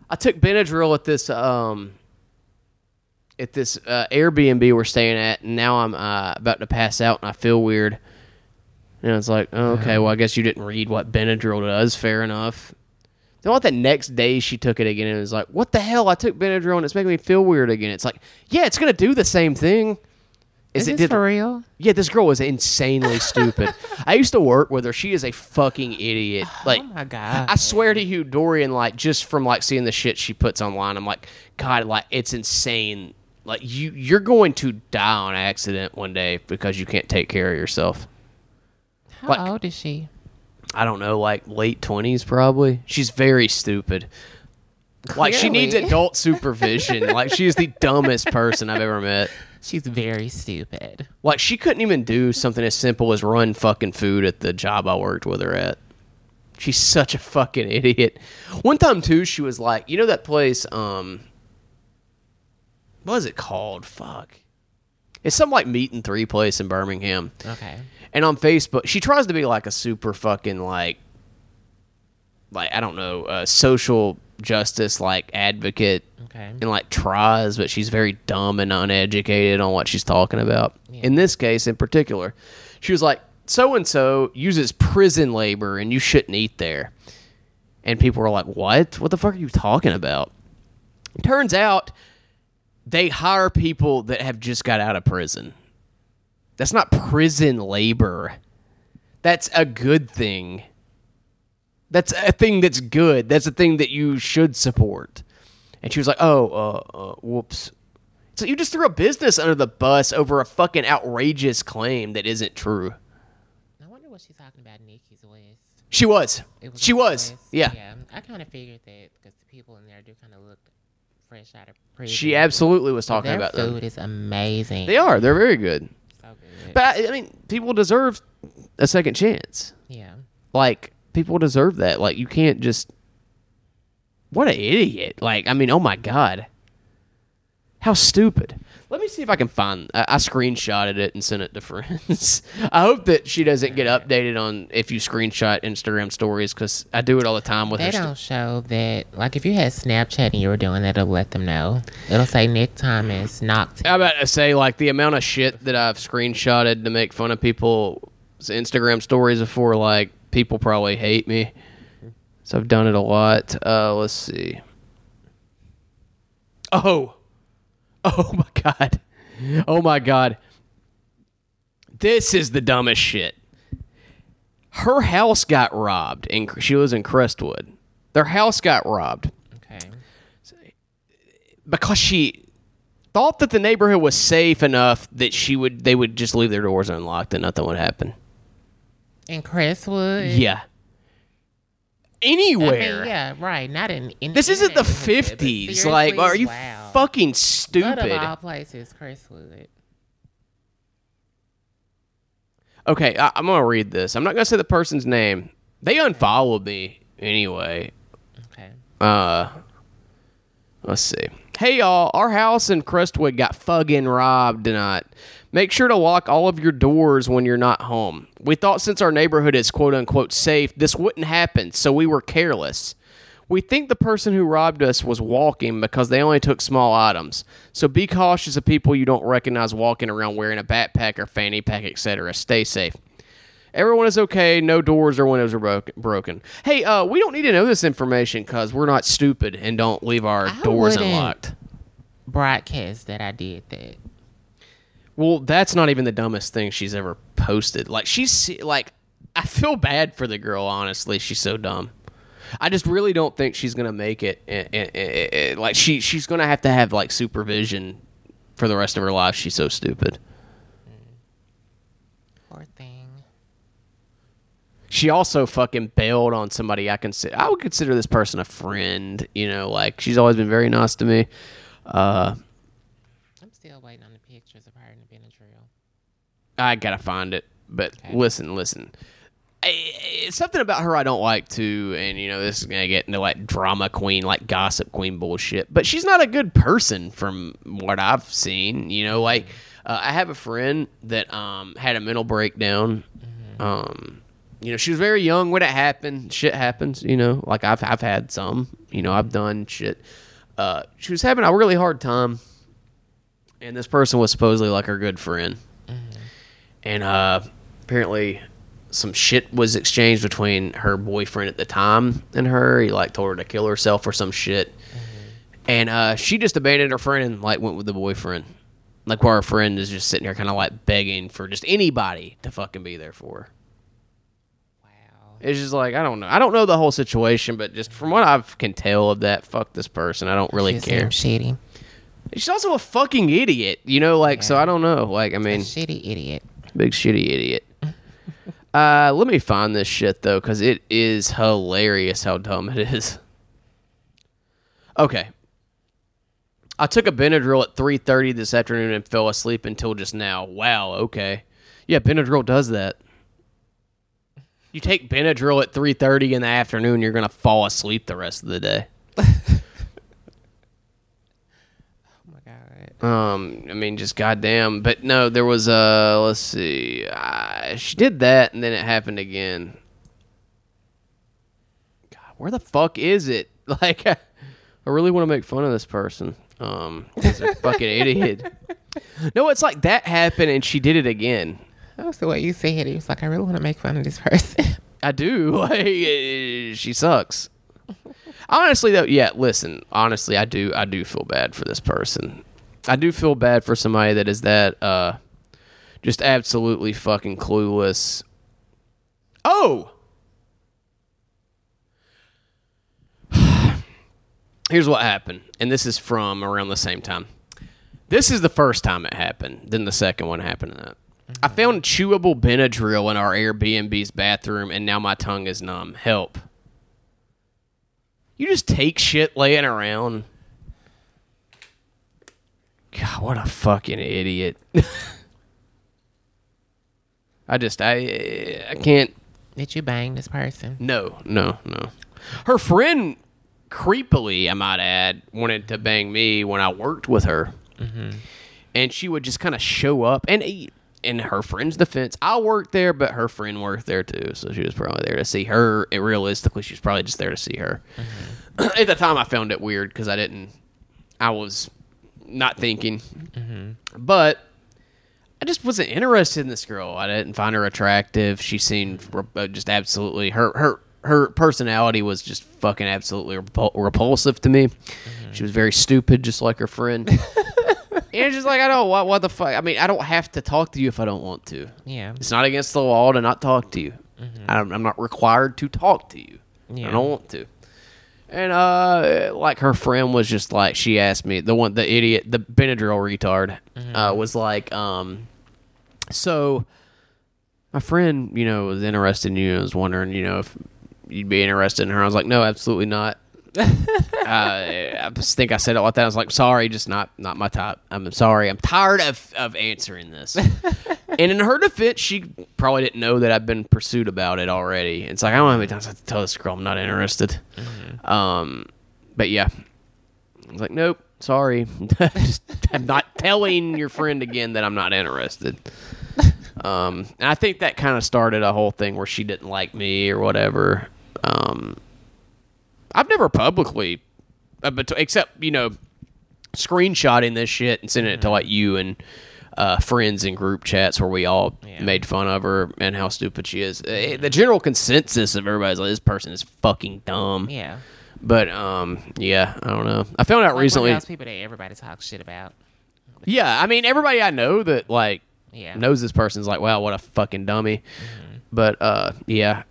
I took Benadryl at this um at this uh, Airbnb we're staying at, and now I'm uh, about to pass out and I feel weird. And it's like, oh, okay, well, I guess you didn't read what Benadryl does. Fair enough. Then what? The next day she took it again and it was like, what the hell? I took Benadryl and it's making me feel weird again. It's like, yeah, it's gonna do the same thing. Is, it this did- for real? yeah, this girl was insanely stupid. I used to work with her. She is a fucking idiot. Oh like, oh my god! I swear to you, Dorian, like, just from like seeing the shit she puts online, I'm like, God, like, it's insane. Like, you you're going to die on accident one day because you can't take care of yourself. How like- old is she? I don't know, like late twenties probably. She's very stupid. Like she needs adult supervision. like she is the dumbest person I've ever met. She's very stupid. Like she couldn't even do something as simple as run fucking food at the job I worked with her at. She's such a fucking idiot. One time too, she was like, you know that place, um what is it called? Fuck. It's some like meat and three place in Birmingham. Okay. And on Facebook, she tries to be like a super fucking like like I don't know, uh, social justice like advocate Okay. and like tries, but she's very dumb and uneducated on what she's talking about. Yeah. In this case, in particular, she was like, "So and so uses prison labor, and you shouldn't eat there." And people were like, "What? What the fuck are you talking about?" Turns out, they hire people that have just got out of prison. That's not prison labor. That's a good thing. That's a thing that's good. That's a thing that you should support. And she was like, "Oh, uh, uh whoops." So you just threw a business under the bus over a fucking outrageous claim that isn't true. I wonder what she's talking about. Niki's West. She was. It She was. Yeah. Yeah. I kind of figured that because the people in there do kind of look fresh out of prison. She absolutely was talking Their about food them. is amazing. They are. They're very good. But I, I mean, people deserve a second chance. yeah. Like people deserve that. Like you can't just. What an idiot! Like I mean, oh my god, how stupid. Let me see if I can find. I, I screenshotted it and sent it to friends. I hope that she doesn't get updated on if you screenshot Instagram stories because I do it all the time with They her. st- don't show that. Like if you had Snapchat and you were doing that, it'll let them know. It'll say Nick Thomas knocked. I'm about to say like the amount of shit that I've screenshotted to make fun of people's Instagram stories before. Like people probably hate me, so I've done it a lot. Uh, let's see. Oh, oh my god, oh my god. This is the dumbest shit. Her house got robbed, and she was in Crestwood. Their house got robbed Okay. because she thought that the neighborhood was safe enough that she would they would just leave their doors unlocked and nothing would happen. In Crestwood. Yeah. I mean, anywhere. yeah, right. Not in. in This isn't the internet neighborhood, but fifties. Like, are you wow. fucking What of stupid? all places, Crestwood? Okay, I, I'm gonna read this. I'm not gonna say the person's name. They unfollowed me anyway. Okay. Uh, let's see. Hey y'all, our house in Crestwood got fucking robbed tonight. Make sure to lock all of your doors when you're not home. We thought since our neighborhood is quote unquote safe, this wouldn't happen, so we were careless. We think the person who robbed us was walking because they only took small items. So be cautious of people you don't recognize walking around wearing a backpack or fanny pack, etc. Stay safe. Everyone is okay. No doors or windows are broke- broken. Hey, uh, we don't need to know this information because we're not stupid and don't leave our I doors unlocked. Broadcast that I did that. Well, that's not even the dumbest thing she's ever posted. Like she's like, I feel bad for the girl. Honestly, she's so dumb. I just really don't think she's gonna make it. Eh, eh, eh, Like she she's gonna have to have like supervision for the rest of her life. She's so stupid. Poor thing. She also fucking bailed on somebody I consider. I would consider this person a friend. You know, like she's always been very nice to me. Uh, I'm still waiting on the pictures of her in the Benadryl. I gotta find it. But Okay. listen, listen. I, it's something about her I don't like too, and you know this is gonna get into like drama queen, like gossip queen bullshit. But she's not a good person from what I've seen. You know, like uh, I have a friend that um had a mental breakdown. Um, you know, she was very young when it happened. Shit happens. You know, like I've I've had some. You know, I've done shit. Uh, she was having a really hard time, and this person was supposedly like her good friend and uh, apparently some shit was exchanged between her boyfriend at the time and her. He like told her to kill herself or some shit, and uh, she just abandoned her friend and like went with the boyfriend. Like where her friend is just sitting here, kind of like begging for just anybody to fucking be there for her. Wow. It's just like I don't know. I don't know the whole situation, but just from what I can tell of that, fuck this person. I don't really She care. shitty. She's also a fucking idiot, you know. Like so, I don't know. Like I mean, shitty idiot. Big shitty idiot. uh, let me find this shit though, because it is hilarious how dumb it is. Okay. I took a Benadryl at 3:30 this afternoon and fell asleep until just now. Wow. Okay. Yeah, Benadryl does that. You take Benadryl at 3:30 in the afternoon, you're gonna fall asleep the rest of the day. Oh my god. Um, I mean, just goddamn. But no, there was uh, let's see, uh, she did that, and then it happened again. God, where the fuck is it? Like, I really want to make fun of this person. Um, he's a fucking idiot. No, it's like that happened, and she did it again. That was the way you said it. He was like, I really want to make fun of this person. I do. Like, she sucks. Honestly, though, yeah. Listen, honestly, I do. I do feel bad for this person. I do feel bad for somebody that is that uh, just absolutely fucking clueless. Oh. Here's what happened, and this is from around the same time. This is the first time it happened. Then the second one happened. That. I found chewable Benadryl in our Airbnb's bathroom, and now my tongue is numb. Help. You just take shit laying around. God, what a fucking idiot. I just, I, I can't. Did you bang this person? No, no, no. Her friend, creepily, I might add, wanted to bang me when I worked with her. Mm-hmm. And she would just kind of show up. And in her friend's defense, I worked there, but her friend worked there too. So she was probably there to see her. And realistically, she was probably just there to see her. Mm-hmm. At the time, I found it weird because I didn't, I was not thinking. Mm-hmm. But I just wasn't interested in this girl. I didn't find her attractive. She seemed uh, just absolutely her her her personality was just fucking absolutely repul- repulsive to me. Mm-hmm. She was very stupid, just like her friend. and it's just like I don't what what the fuck. I mean, I don't have to talk to you if I don't want to. Yeah. It's not against the law to not talk to you. Mm-hmm. I'm, I'm not required to talk to you. Yeah. I don't want to. And uh, like her friend was just like she asked me the one the idiot the Benadryl retard uh, was like um so my friend you know was interested in you and was wondering you know if you'd be interested in her. I was like, no, absolutely not. uh, I just think I said it like that. I was like, sorry, just not not my type. I'm sorry. I'm tired of of answering this. and in her defense, she probably didn't know that I've been pursued about it already. It's like I don't know how many times to tell this girl I'm not interested. Um, but yeah, I was like, nope, sorry. just, I'm not telling your friend again that I'm not interested. Um, and I think that kind of started a whole thing where she didn't like me or whatever. Um, I've never publicly, uh, but except you know, screenshotting this shit and sending it to like you and uh, friends in group chats where we all Yeah. made fun of her and how stupid she is. Uh, The general consensus of everybody's like, this person is fucking dumb. Yeah. But um, yeah, I don't know. I found out Like recently. Those people that everybody talks shit about. Yeah, I mean, everybody I know that like Yeah. knows this person's like, wow, what a fucking dummy. Mm-hmm. But uh, yeah,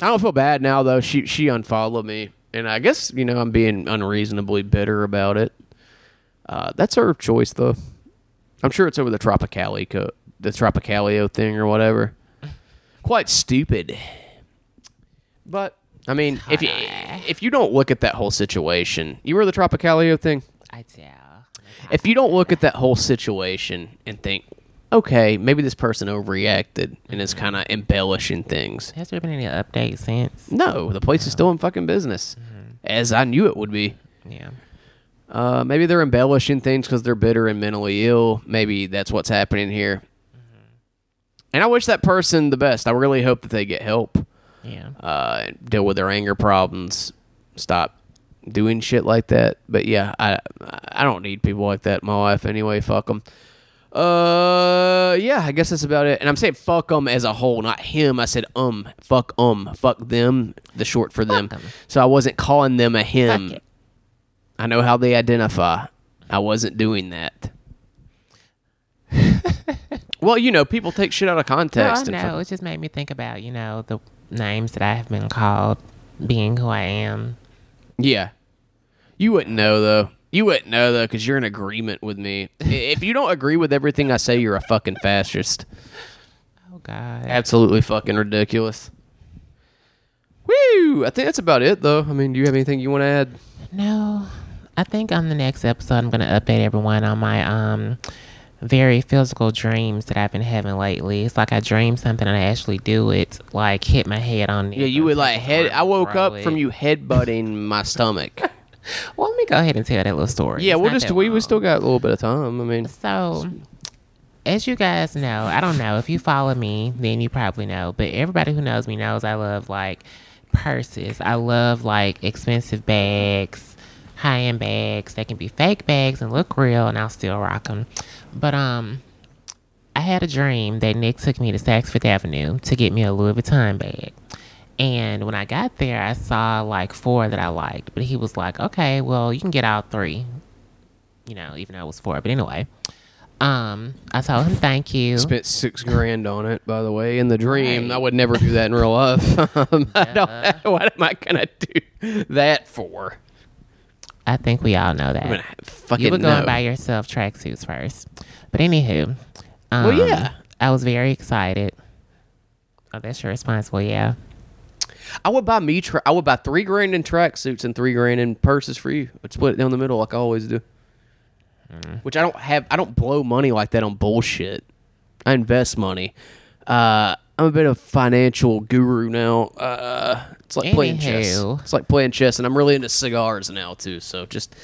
I don't feel bad now though. She she unfollowed me, and I guess you know I'm being unreasonably bitter about it. Uh, that's her choice though. I'm sure it's over the Tropicali co- the Tropicalio thing or whatever. Quite stupid. But I mean, if you if you don't look at that whole situation, you were the Tropicalio thing I tell. Uh, if you don't look at that whole situation and think, okay, maybe this person overreacted and is mm-hmm. kind of embellishing things. Has there been any updates since? No, the place is still in fucking business, mm-hmm. as I knew it would be. Yeah. Uh, maybe they're embellishing things because they're bitter and mentally ill. Maybe that's what's happening here. And I wish that person the best. I really hope that they get help, Yeah. uh, deal with their anger problems, stop doing shit like that. But yeah, I I don't need people like that in my life anyway. Fuck them. Uh, yeah, I guess that's about it. And I'm saying fuck them as a whole, not him. I said um, fuck um, fuck them, the short for them. 'em. So I wasn't calling them a him. I know how they identify. I wasn't doing that. well, you know, people take shit out of No, I context. know. fuck- It just made me think about, you know, the names that I have been called being who I am. yeah. You wouldn't know, though. You wouldn't know, though, because you're in agreement with me. If you don't agree with everything I say, you're a fucking fascist. Oh, God. Absolutely fucking ridiculous. Woo! I think that's about it, though. I mean, do you have anything you want to add? No. I think on the next episode, I'm going to update everyone on my um very physical dreams that I've been having lately. It's like I dream something and I actually do it, like hit my head on it. Yeah, you would like head. I woke up from it. you headbutting my stomach. Well, let me go ahead and tell that little story. Yeah, It's we'll just we we still got a little bit of time. I mean, So, as you guys know, I don't know if you follow me, then you probably know. But everybody who knows me knows I love like purses. I love like expensive bags, high end bags. They can be fake bags and look real, and I'll still rock them. But um, I had a dream that Nick took me to Saks Fifth Avenue to get me a Louis Vuitton bag. And when I got there, I saw like four that I liked. But he was like, okay, well, you can get all three you know, even though it was four. But anyway, um, I told him thank you. spent six grand on it. By the way, in the dream, Right. I would never do that in real life. Um, I don't, what am I gonna do that for? I think we all know that. Fucking you would go no. and buy yourself tracksuits first. But anywho, um, Well, yeah. I was very excited. Oh, that's your response. Well, yeah. I would buy me. Tra- I would buy three grand in tracksuits and three grand in purses for you. I'd split it down the middle like I always do. Mm. Which I don't have. I don't blow money like that on bullshit. I invest money. Uh, I'm a bit of financial guru now. Uh, it's like playing chess. It's like playing chess, and I'm really into cigars now too. So just,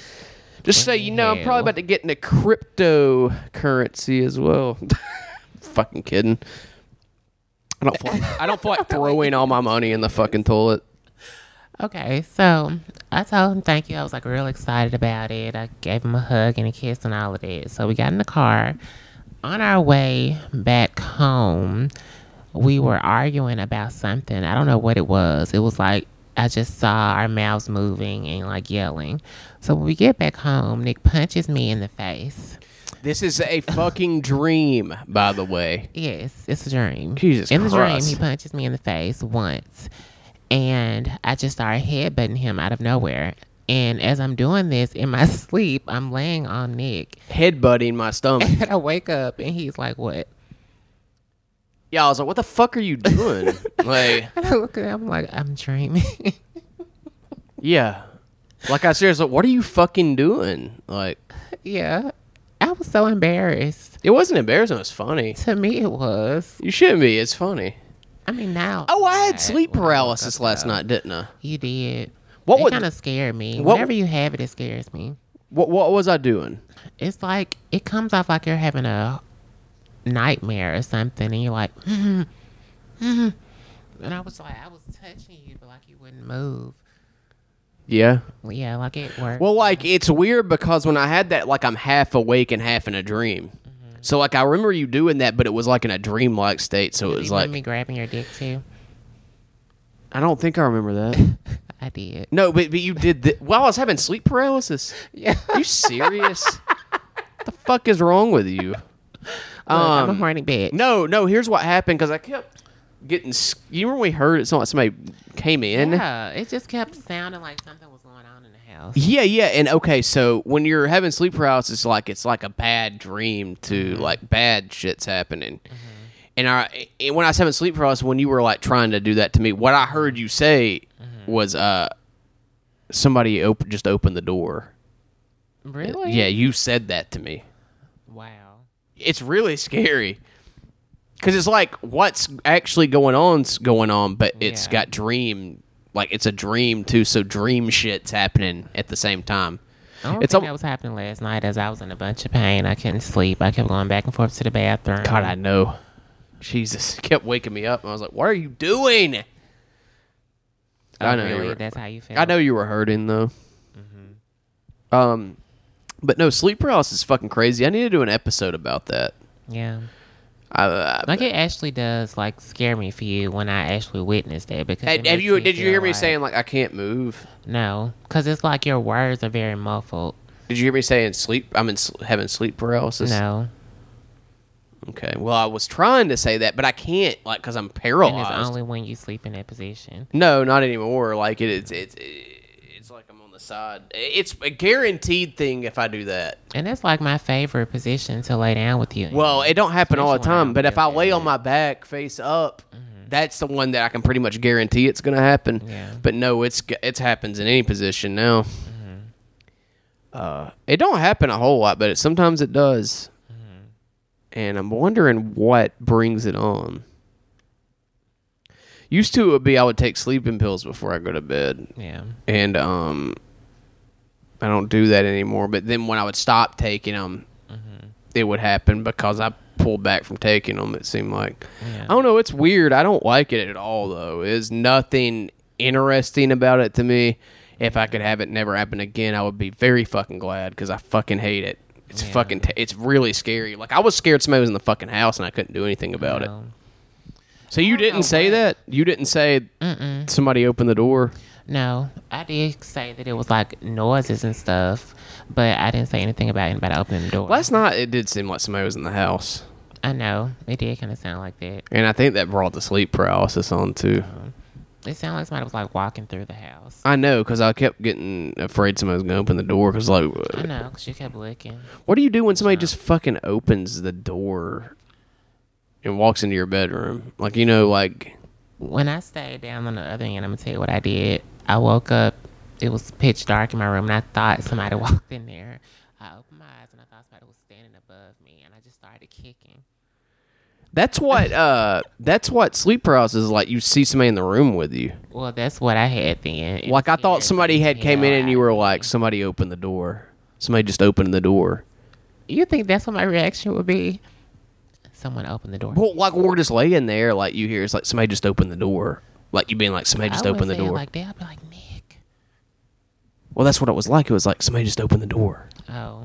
just so you know, I'm probably about to get into cryptocurrency as well. fucking kidding. I don't. Feel like, I don't feel like throwing all my money in the fucking toilet. Okay, so I told him thank you. I was like real excited about it. I gave him a hug and a kiss and all of that. So we got in the car. On our way back home, we mm-hmm. were arguing about something. I don't know what it was. It was like I just saw our mouths moving and like yelling. So when we get back home, Nick punches me in the face. This is a fucking dream, by the way. Yes, it's a dream. Jesus In the dream, he punches me in the face once. And I just started headbutting him out of nowhere. And as I'm doing this in my sleep, I'm laying on Nick. Headbutting my stomach. And I wake up and he's like, What? Yeah, I was like, what the fuck are you doing? like, And I look at him like I'm dreaming. yeah. Like I seriously, what are you fucking doing? Like, yeah. I was so embarrassed. it wasn't embarrassing. It was funny. To me, it was. You shouldn't be. It's funny. I mean, now. Oh, I had sleep when I woke paralysis last night, didn't I? You did. What it would- kind of scared me. what- Whenever you have it, it scares me. What What was I doing? It's like it comes off like you're having a nightmare or something, and you're like, mm-hmm. Mm-hmm. and I was like, I was touching you, but like you wouldn't move. Yeah. Yeah, like it worked. Well, like it's weird because when I had that, like I'm half awake and half in a dream. Mm-hmm. So like I remember you doing that, but it was like in a dreamlike state. So it was you like me grabbing your dick too. I don't think I remember that. I did. no, but but you did that while I was having sleep paralysis. Yeah. Are you serious? what the fuck is wrong with you? I'm a Um, horny bitch. no, no. Here's what happened because I kept getting. You remember we heard it? Something somebody came in. Yeah, it just kept sounding like something was going on in the house. Yeah, yeah, and okay, so when you're having sleep paralysis, like it's like a bad dream to Mm-hmm. like bad shit's happening. And I, and when I was having sleep paralysis, when you were like trying to do that to me, what I heard you say Mm-hmm. was, uh, somebody open just opened the door. Really? Yeah, you said that to me. It's really scary because it's like what's actually going on's going on, but it's Yeah. got dream, like it's a dream too. So dream shit's happening at the same time. I don't It's think al- that was happening last night as I was in a bunch of pain. I couldn't sleep. I kept going back and forth to the bathroom. God, I know. Jesus, kept waking me up, and I was like, "What are you doing?" Oh, I know. Really? were- That's how you feel. I know you were hurting though. Um, but no, sleep paralysis is fucking crazy. I need to do an episode about that. Yeah. I, I, Like it actually does like scare me for you when I actually witnessed it because it have you? Did you hear me like- saying like I can't move? no? Because it's like your words are very muffled. Did you hear me saying sleep? I'm in having sleep paralysis. No, Okay. Well, I was trying to say that, but I can't like because I'm and paralyzed. it's only when you sleep in that position. No, not anymore. Like it, it's it's it's like I'm on the side. It's a guaranteed thing if I do that. And that's like my favorite position to lay down with you. Well, it don't happen all the time, but if I lay on my back face up, that's the one that I can pretty much guarantee it's going to happen. Yeah. But no, it's it happens in any position now. Uh, it don't happen a whole lot, but it, sometimes it does. And I'm wondering what brings it on. Used to it would be I would take sleeping pills before I go to bed yeah, and um, I don't do that anymore. But then when I would stop taking them, it would happen because I pulled back from taking them. It seemed like yeah. I don't know. It's weird. I don't like it at all, though. There's nothing interesting about it to me. If I could have it never happen again, I would be very fucking glad because I fucking hate it. It's Yeah. fucking. T- it's really scary. Like I was scared somebody was in the fucking house and I couldn't do anything about it. So you didn't say that. You didn't say Mm-mm. somebody opened the door. No, I did say that it was like noises and stuff, but I didn't say anything about anybody opening the door. Last night it did seem like somebody was in the house. I know it did kind of sound like that. And I think that brought the sleep paralysis on too. Uh-huh. It sounded like somebody was like walking through the house. I know because I kept getting afraid somebody was going to open the door. Because like, I know, cause you kept looking. what do you do when somebody just fucking opens the door and walks into your bedroom? Like you know, like When I stayed down on the other end, I'm gonna tell you what I did. I woke up. It was pitch dark in my room, and I thought somebody walked in there. I opened my eyes, and I thought somebody was standing above me, and I just started kicking. that's what uh that's what sleep paralysis is like. You see somebody in the room with you. Well, that's what I had then. It Like I thought somebody had came in and you were like, somebody opened the door. Somebody just opened the door. You think that's what my reaction would be? Someone opened the door. Well, like we're just laying there, like you hear it's like somebody just opened the door. Like you being like somebody just I opened the wouldn't say it door. Like that, I'd be like Nick. well, that's what it was like. It was like somebody just opened the door. Oh,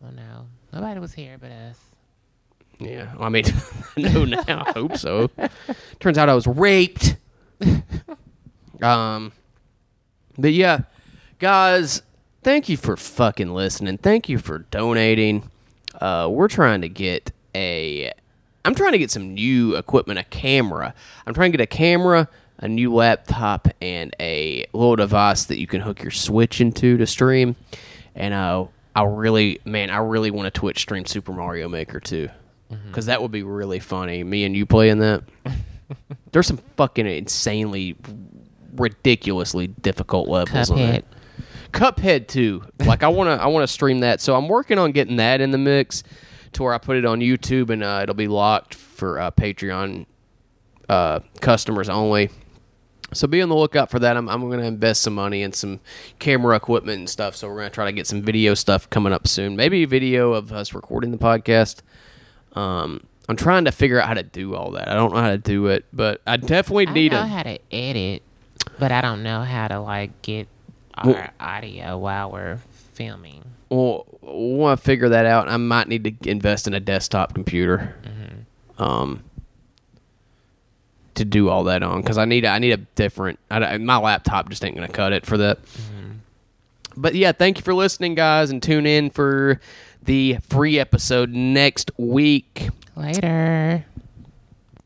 well, no, nobody was here but us. Yeah, I mean, no, now I hope so. Turns out I was raped. um, but yeah, guys, thank you for fucking listening. Thank you for donating. Uh, we're trying to get a. I'm trying to get some new equipment, a camera. I'm trying to get a camera, a new laptop, and a little device that you can hook your Switch into to stream. And uh, I really, man, I really want to Twitch stream Super Mario Maker too. because that would be really funny. Me and you playing that. There's some fucking insanely, ridiculously difficult levels on Cuphead. it. Cuphead too. Like I wanna I wanna stream that. So I'm working on getting that in the mix to where I put it on YouTube and uh, it'll be locked for uh, Patreon uh, customers only. So be on the lookout for that. I'm, I'm going to invest some money in some camera equipment and stuff. So we're going to try to get some video stuff coming up soon. Maybe a video of us recording the podcast. Um, I'm trying to figure out how to do all that. I don't know how to do it, but I definitely I need know a. how to edit, but I don't know how to like get our Well- audio while we're filming. Well, when I figure that out. I might need to invest in a desktop computer. Um. To do all that on, because I need I need a different. I, my laptop just ain't gonna cut it for that. But yeah, thank you for listening, guys, and tune in for the free episode next week. Later.